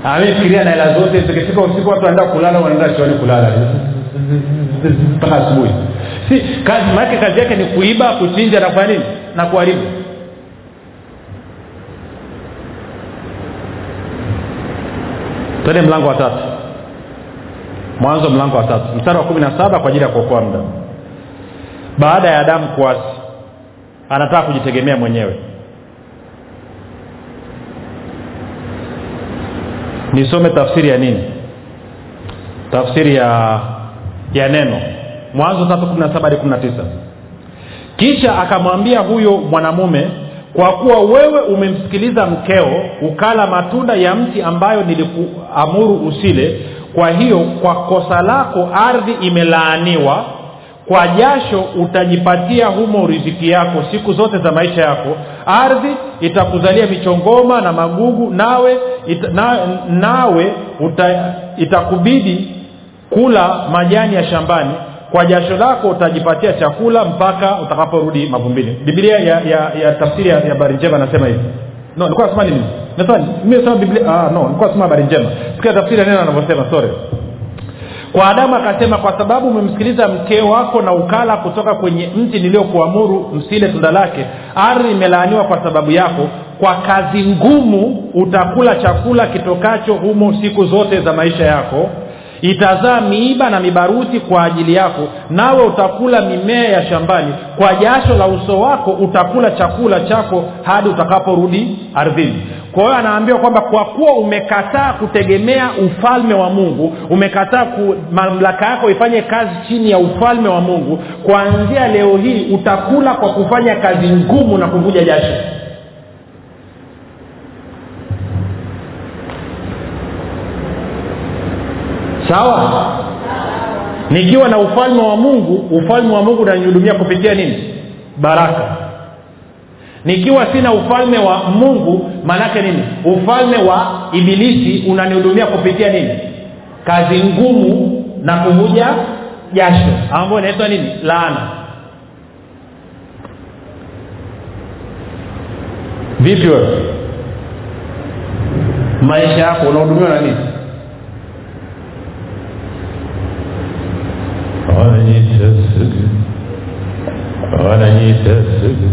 amefikiria na hela zote zikifika usiku watu wanaenda kulala wanaenda chooni kulala. Mpaka asubuhi. Si kazi maake kazi yake ni kuiba kuchinja na kufanya nini? Na kuharibu. Twende mlango wa tatu. Mwanzo mlango wa tatu. Mstari wa kumi na saba kwa ajili ya kuokoa muda. Baada ya adamu kuasi anataka kujitegemea mwenyewe nisome tafsiri ya nini? Tafsiri ya ya neno. Mwanzo tatu kumi na saba hadi kumi na tisa. Kisha akamwambia huyo mwanamume kwa kuwa wewe umemsikiliza mkeo ukala matunda ya mti ambayo nilikuamuru usile kwa hiyo kwa kosa lako ardhi imelaaniwa kwa jasho utajipatia humo riziki yako siku zote za maisha yako. Ardhi itakuzalia michongoma na magugu nawe ita, na, nawe uta, itakubidi kula majani ya shambani. Kwa jasho lako utajipatia chakula mpaka utakaporudi mavumbini. Bibilia ya, ya, ya tafsiri ya bari njema nasema hivi. No nasema nini? Nasema, biblia ah, no nasema habari njema. Sikia tafsiri ya neno anavyosema sorry kwa adamu akasema kwa sababu umemsikiliza mkee wako na ukala kutoka kwenye mti niliyokuamuru msile tunda lake. Ardhi imelaaniwa kwa sababu yako. Kwa kazi ngumu utakula chakula kitokacho humo siku zote za maisha yako itazaa miiba na mibaruti kwa ajili yako nawe utakula mimea ya shambani. Kwa jasho la uso wako utakula chakula chako hadi utakaporudi ardhini. Kwa hiyo anaambiwa kwamba kwa kuwa umekataa kutegemea ufalme wa mungu umekataa ku, mamlaka yako ifanye kazi chini ya ufalme wa mungu kuanzia leo hii utakula kwa kufanya kazi ngumu na kuvuja jasho sawa? Nikiwa na ufalme wa mungu ufalme wa mungu unanihudumia kupitia nini? Baraka. Nikiwa sina ufalme wa mungu maanaake nini? Ufalme wa ibilisi unanihudumia kupitia nini? Kazi ngumu na kuvuja jasho. Ambayo inaitwa nini? Laana. Vipi wewe? Maisha yako unahudumiwa na nini wananyita sugu wananyita sugu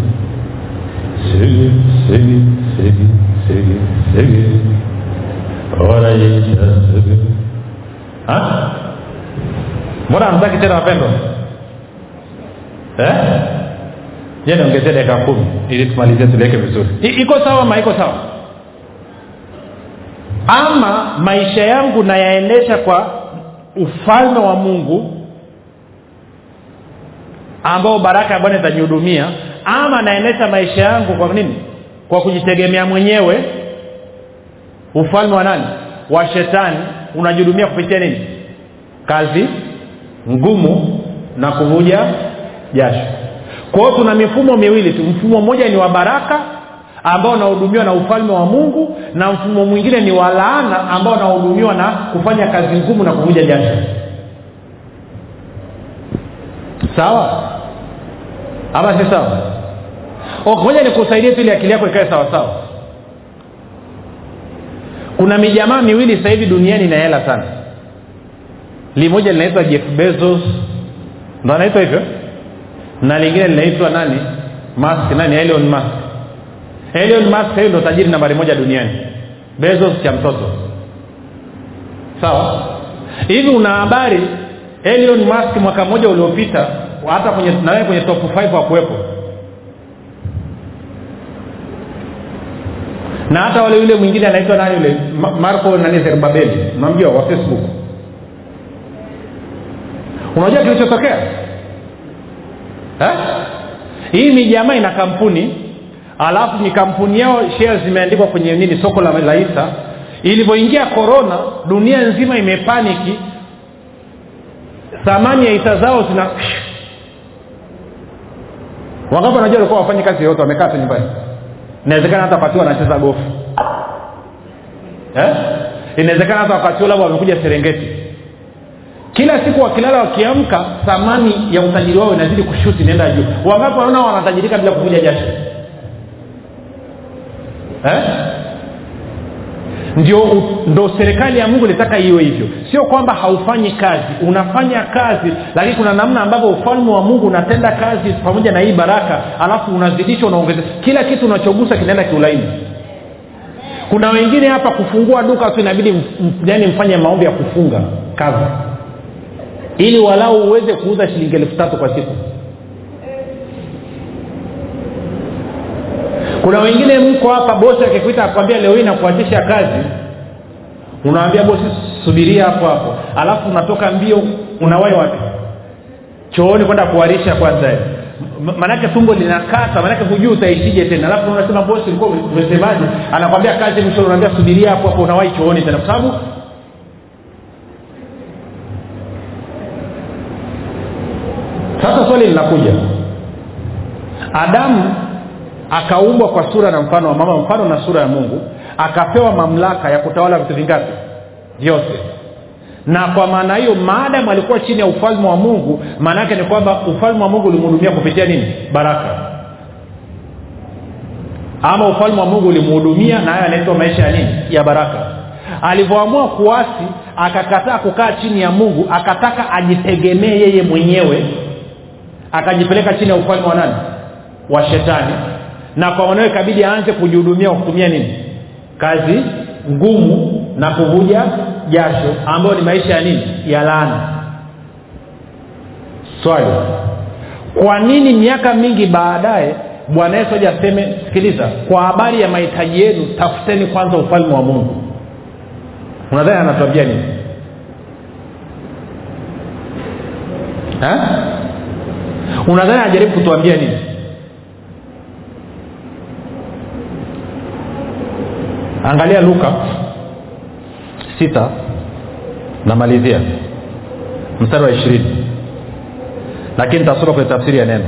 tena wapendwa eh? dakika kumi ili tumalizie tuliweke vizuri iko sawa ma iko sawa ama maisha yangu nayaendesha kwa ufalme wa mungu ambao baraka ya bwana itanihudumia ama naendesha maisha yangu kwa nini? Kwa kujitegemea mwenyewe. Ufalme wa nani? Wa shetani. Unajihudumia kupitia nini? Kazi ngumu na kuvuja jasho. Kwa hiyo tuna mifumo miwili tu. Mfumo mmoja ni wa baraka ambao unahudumiwa na ufalme wa mungu na mfumo mwingine ni wa laana ambao unahudumiwa na kufanya kazi ngumu na kuvuja jasho. Sawa ama si sawa? Ngoja nikusaidie tu ili akili yako ikae sawasawa kuna mijamaa miwili sasa hivi duniani ina hela sana. Limoja linaitwa jeff bezos ndo anaitwa hivyo na lingine linaitwa nani? Mask nani? Elon mask elon mask hiyo ndo tajiri nambari moja duniani. Bezos cha mtoto. Sawa? Hivi una habari elon mask mwaka mmoja uliopita hata kwenye nawe kwenye top 5 wakuwepo na hata wale yule mwingine anaitwa nani yule? Marco nani zerubabeli unamjua wa facebook. Unajua kilichotokea? Eh? hii ni jamaa ina kampuni alafu ni kampuni yao shea zimeandikwa kwenye nini soko la laisa ilivyoingia korona dunia nzima imepaniki thamani ya hisa zao zina wangapi wanajua walikuwa wafanye kazi yoyote wamekaa tu nyumbani. Inawezekana hata wakati wanacheza gofu. Eh? inawezekana hata wakati huo labda wamekuja serengeti. Kila siku wakilala wakiamka thamani ya utajiri wao inazidi kushuti inaenda juu. Wangapi wanaona wanatajirika bila kuvuja jasho? Eh? Ndio ndo serikali ya mungu ilitaka iwe hivyo. Sio kwamba haufanyi kazi. Unafanya kazi lakini kuna namna ambavyo ufalme wa mungu unatenda kazi pamoja na hii baraka alafu unazidisha unaongeza kila kitu unachogusa kinaenda kiulaini. Kuna wengine hapa kufungua duka tu inabidi yani mfanye maombi ya kufunga kazi. Ili walau uweze kuuza shilingi elfu tatu kwa siku kuna wengine mko hapa bosi akikuita akwambia leo hii nakuachisha kazi. Unawambia bosi subiria hapo hapo. Alafu unatoka mbio unawai wapi? Chooni kwenda kuharisha kwanza. Maanake tumbo linakata maanake hujui utaishije tena. Alafu unasema bosi ulikuwa umesemaje? Anakwambia kazi mwisho unaambia subiria hapo hapo unawai chooni tena. Kwa sababu sasa swali linakuja. Adamu akaumbwa kwa sura na mfano wa mama mfano na sura ya mungu. Akapewa mamlaka ya kutawala vitu vingapi? Vyote. Na kwa maana hiyo maadamu alikuwa chini ya ufalme wa mungu maana yake ni kwamba ufalme wa mungu ulimhudumia kupitia nini? Baraka. Ama ufalme wa mungu ulimhudumia na hayo anaitwa maisha ya nini? Ya baraka. Alivyoamua kuasi akakataa kukaa chini ya mungu akataka ajitegemee yeye mwenyewe akajipeleka chini ya ufalme wa nani? Wa shetani na kwa manao ikabidi aanze kujihudumia kwa kutumia nini? Kazi ngumu na kuvuja jasho ambayo ni maisha ya nini? Ya laana. Swali. Kwa nini miaka mingi baadaye bwana yesu aja aseme sikiliza kwa habari ya mahitaji yenu tafuteni kwanza ufalme wa mungu. Unadhani anatuambia nini? Ha? unadhani anajaribu kutuambia nini angalia luka sita namalizia. Mstari wa ishirini. Lakini tasoma kwenye tafsiri ya neno.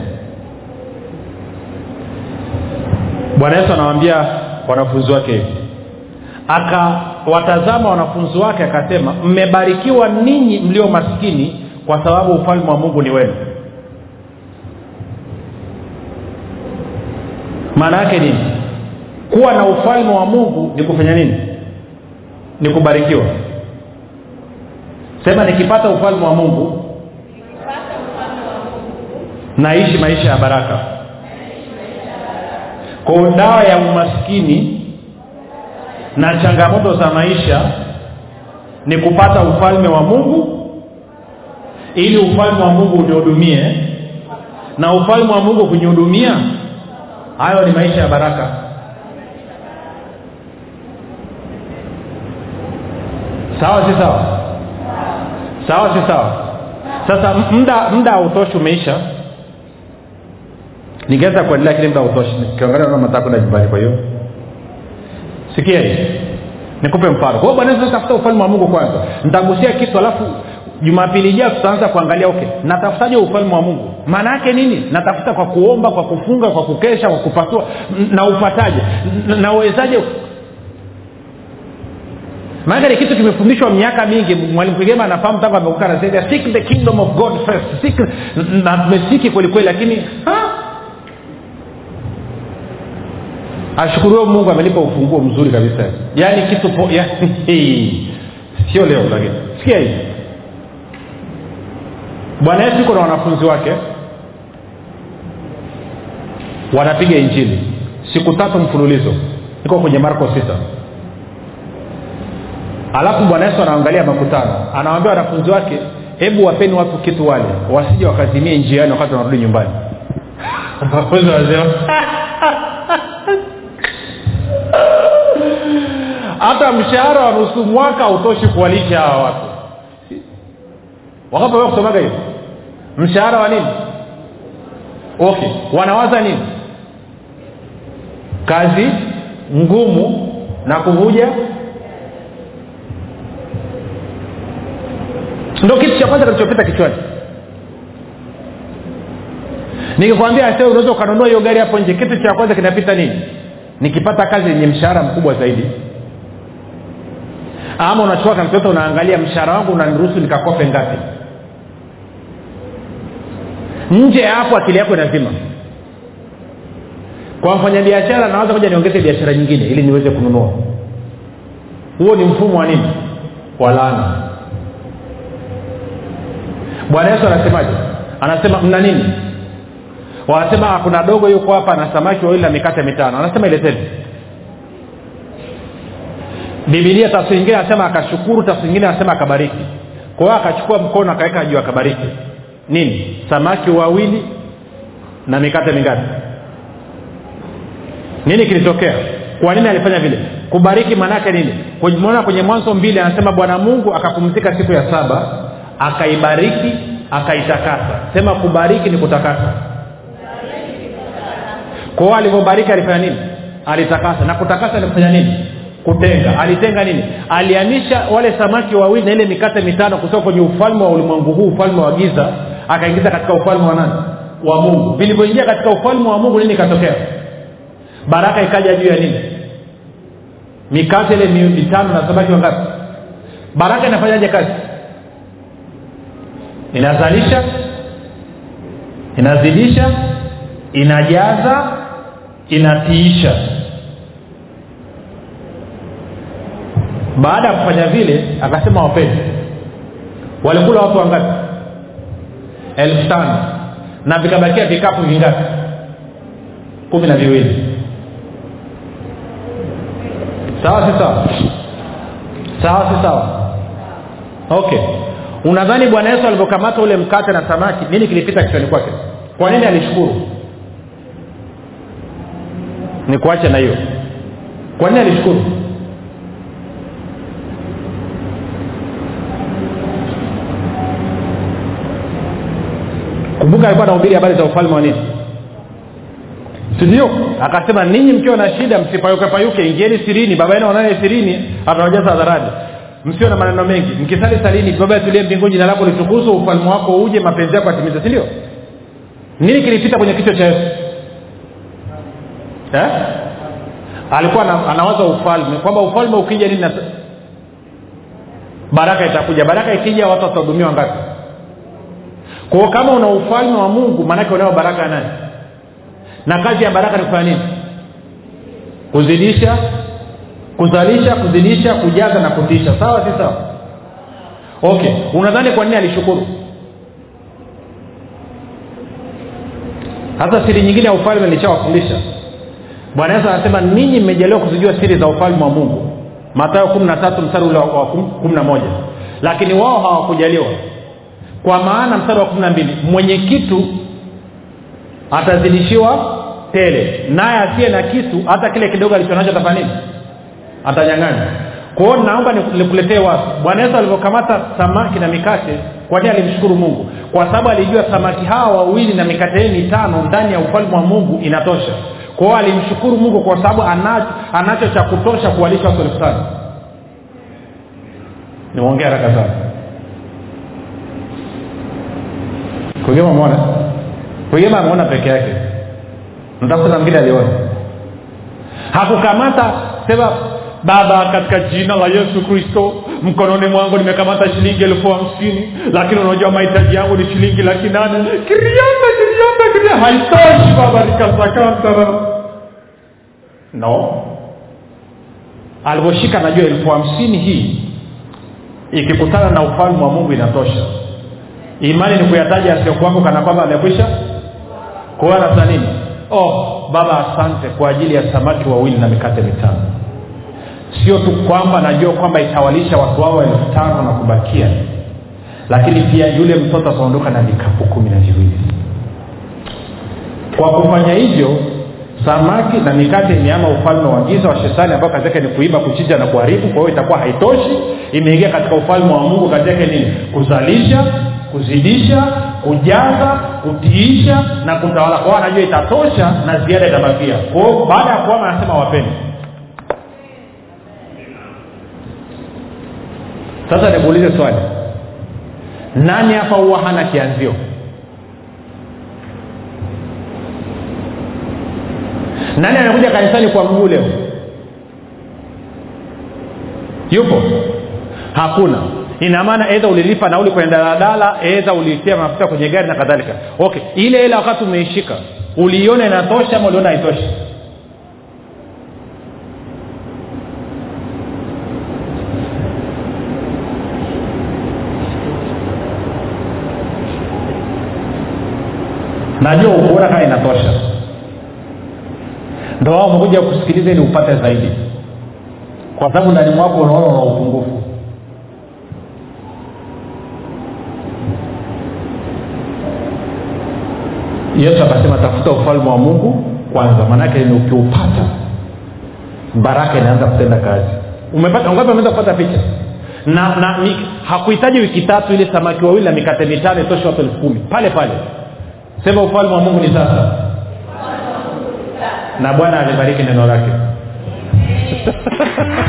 Bwana yesu anawambia wanafunzi wake hivi akawatazama wanafunzi wake akasema mmebarikiwa ninyi mlio maskini kwa sababu ufalme wa mungu ni wenu. Maana yake nini kuwa na ufalme wa mungu ni kufanya nini? Ni kubarikiwa. Sema nikipata ufalme wa mungu naishi maisha ya baraka. Kwa dawa ya umaskini na changamoto za maisha ni kupata ufalme wa mungu ili ufalme wa mungu unihudumie na ufalme wa mungu kunihudumia hayo ni maisha ya baraka sawa si sawa? Sawa si sawa? Sasa muda muda hautoshi umeisha. Ningeweza kuendelea kile muda hautoshi kiangalia mataka kwenda nyumbani kwa hiyo. Sikia hii nikupe mfano. Kwa hiyo bwana tafuta ufalme wa mungu kwanza. Nitagusia kitu alafu jumapili ijao tutaanza kuangalia okay natafutaje ufalme wa mungu? Maana yake nini? Natafuta kwa kuomba kwa kufunga kwa kukesha kwa kupasua naupataje nawezaje maana ni kitu kimefundishwa miaka mingi. Mwalimu kigema anafahamu tangu amekuka anasema seek the kingdom of god first. Seek na tumesiki kwelikweli lakini ashukuriwe mungu amenipa ufunguo mzuri kabisa. Yaani kitu po, sio leo lakini sikia hivi. Bwana yesu yuko na wanafunzi wake. Wanapiga injili. Siku tatu mfululizo. Iko kwenye marko sita alafu bwana yesu anaangalia makutano. Anawambia wanafunzi wake hebu wapeni watu kitu wale wasije wakazimie njiani wakati wanarudi nyumbani. Hata mshahara wa nusu mwaka hautoshi kuwalisha hawa watu. Wakapewa kusomaga hivo mshahara wa nini? Okay wanawaza nini? Kazi ngumu na kuvuja ndo kitu cha kwanza kilichopita kichwani. Nikikwambia se unaweza ukanunua hiyo gari hapo nje kitu cha kwanza kinapita nini? Nikipata kazi yenye mshahara mkubwa zaidi. Ama unachukua kalkuleta unaangalia mshahara wangu unaniruhusu nikakope ngapi? Nje ya hapo akili yako inazima. Kwa mfanyabiashara naweza moja niongeze biashara nyingine ili niweze kununua. Huo ni mfumo wa nini? Wa laana bwana yesu anasemaje? Anasema mna nini? Wanasema kuna dogo yuko hapa na samaki wawili na mikate mitano. Anasema ileteni bibilia tafsiri ingine anasema akashukuru tafsiri ingine anasema akabariki. Kwa hiyo akachukua mkono akaweka juu akabariki. Nini? Samaki wawili na mikate mingapi? Nini kilitokea? Kwa nini alifanya vile? Kubariki maanaake nini? Mona kwenye mwanzo mbili anasema bwana mungu akapumzika siku ya saba akaibariki akaitakasa. Sema kubariki ni kutakasa. Kwao alivyobariki alifanya nini? Alitakasa. Na kutakasa ni nini? Kutenga. Alitenga nini? Alihamisha wale samaki wawili na ile mikate mitano kutoka kwenye ufalme wa ulimwengu huu ufalme wa giza akaingiza katika ufalme wa nani? Wa mungu. Vilivyoingia katika ufalme wa mungu nini ikatokea? Baraka ikaja juu ya nini? Mikate ile mitano na samaki wangapi? Baraka inafanyaje kazi inazalisha inazidisha inajaza inatiisha. Baada ya kufanya vile akasema wapeni walikula watu wangapi? Elfu tano. Na vikabakia vikapu vingapi? Kumi na viwili. Sawa si sawa? Sawa si sawa? Okay unadhani bwana yesu alivyokamata ule mkate na samaki nini kilipita kichwani kwake? Kwa nini alishukuru? Ni kuache na hiyo. Kwa nini alishukuru? Kumbuka alikuwa anahubiri habari za ufalme wa nini? Sindio akasema ninyi mkiwa na shida msipayukepayuke ingieni sirini baba yenu wanaye sirini atawajaza hadharani msio na maneno mengi. Mkisali salini baba tulie mbinguni jina lako litukuzwe ufalme wako uje mapenzi yako atimize sindio nini kilipita kwenye kichwa cha yesu? Eh? alikuwa anawaza ufalme kwamba ufalme ukija nini na baraka itakuja. Baraka ikija watu watahudumiwa ngapi kwao kama una ufalme wa mungu maanake unao baraka ya nani? Na kazi ya baraka ni kufanya nini? Kuzidisha kuzalisha kuzidisha kujaza na kutisha. Sawa si sawa? Okay. Unadhani kwa nini alishukuru? Hata siri nyingine ya ufalme nilishawafundisha. Bwana yesu anasema ninyi mmejaliwa kuzijua siri za ufalme wa mungu. Matayo kumi na tatu mstari ule wa kumi na moja. Lakini wao hawakujaliwa. Kwa maana mstari wa kumi na mbili mwenye kitu atazidishiwa tele naye asiye na kitu hata kile kidogo alichonacho atafanya nini atanyang'anya. Kwa hiyo naomba nikuletee wapi bwana yesu alivyokamata samaki na mikate kwa alimshukuru mungu? Kwa sababu alijua samaki hawa wawili na mikate hii mitano ndani ya ufalme wa mungu inatosha. Kwa hiyo alimshukuru mungu kwa sababu anacho, anacho cha kutosha kuwalisha watu elfu tano. Nimeongea haraka sana. Kugema mona kugema ameona peke yake. Mtafuta mwingine aliona hakukamata sema baba katika jina la yesu kristo mkononi mwangu nimekamata shilingi elfu hamsini lakini unajua mahitaji yangu ni shilingi laki nane. Kiriamba kirianda kiria haitoshi baba nikasakantara no. Alivyoshika najua elfu hamsini hii ikikutana na ufalme wa mungu inatosha. Imani ni kuyataja asiokuwako kana kwamba amekwisha kuwa nasa nini oh baba asante kwa ajili ya samaki wawili na mikate mitano sio tu kwamba najua kwamba itawalisha watu wao elfu tano na kubakia lakini pia yule mtoto ataondoka na vikapu kumi na viwili. Kwa kufanya hivyo samaki na mikate imeama ufalme wa giza wa shetani ambao kazi yake ni kuiba kuchinja na kuharibu. Kwa hiyo itakuwa haitoshi imeingia katika ufalme wa mungu. Kazi yake ni kuzalisha kuzidisha kujaza kutiisha na kutawala. Kwao anajua itatosha na ziada itabakia kwao baada ya kuama anasema wapende sasa nikuulize swali. Nani hapa huwa hana kianzio? Nani anakuja kanisani kwa mguu leo? Yupo? Hakuna. Ina maana edha ulilipa nauli kwenye daladala edha ulitia mafuta kwenye gari na kadhalika. Okay ile hela wakati umeishika uliiona inatosha ama uliona haitoshi najua ukuona kama inatosha. Ndo wao umekuja kusikiliza ili upate zaidi. Kwa sababu ndani mwako unaona una upungufu. Yesu akasema tafuta ufalme wa mungu kwanza. Maanaake ni ukiupata baraka inaanza kutenda kazi. Umepata ngapi ameweza kupata picha? Na, na hakuhitaji wiki tatu ile samaki wawili na mikate mitano itoshe watu elfu kumi. Pale pale sema ufalme wa mungu ni sasa. Na bwana alibariki neno lake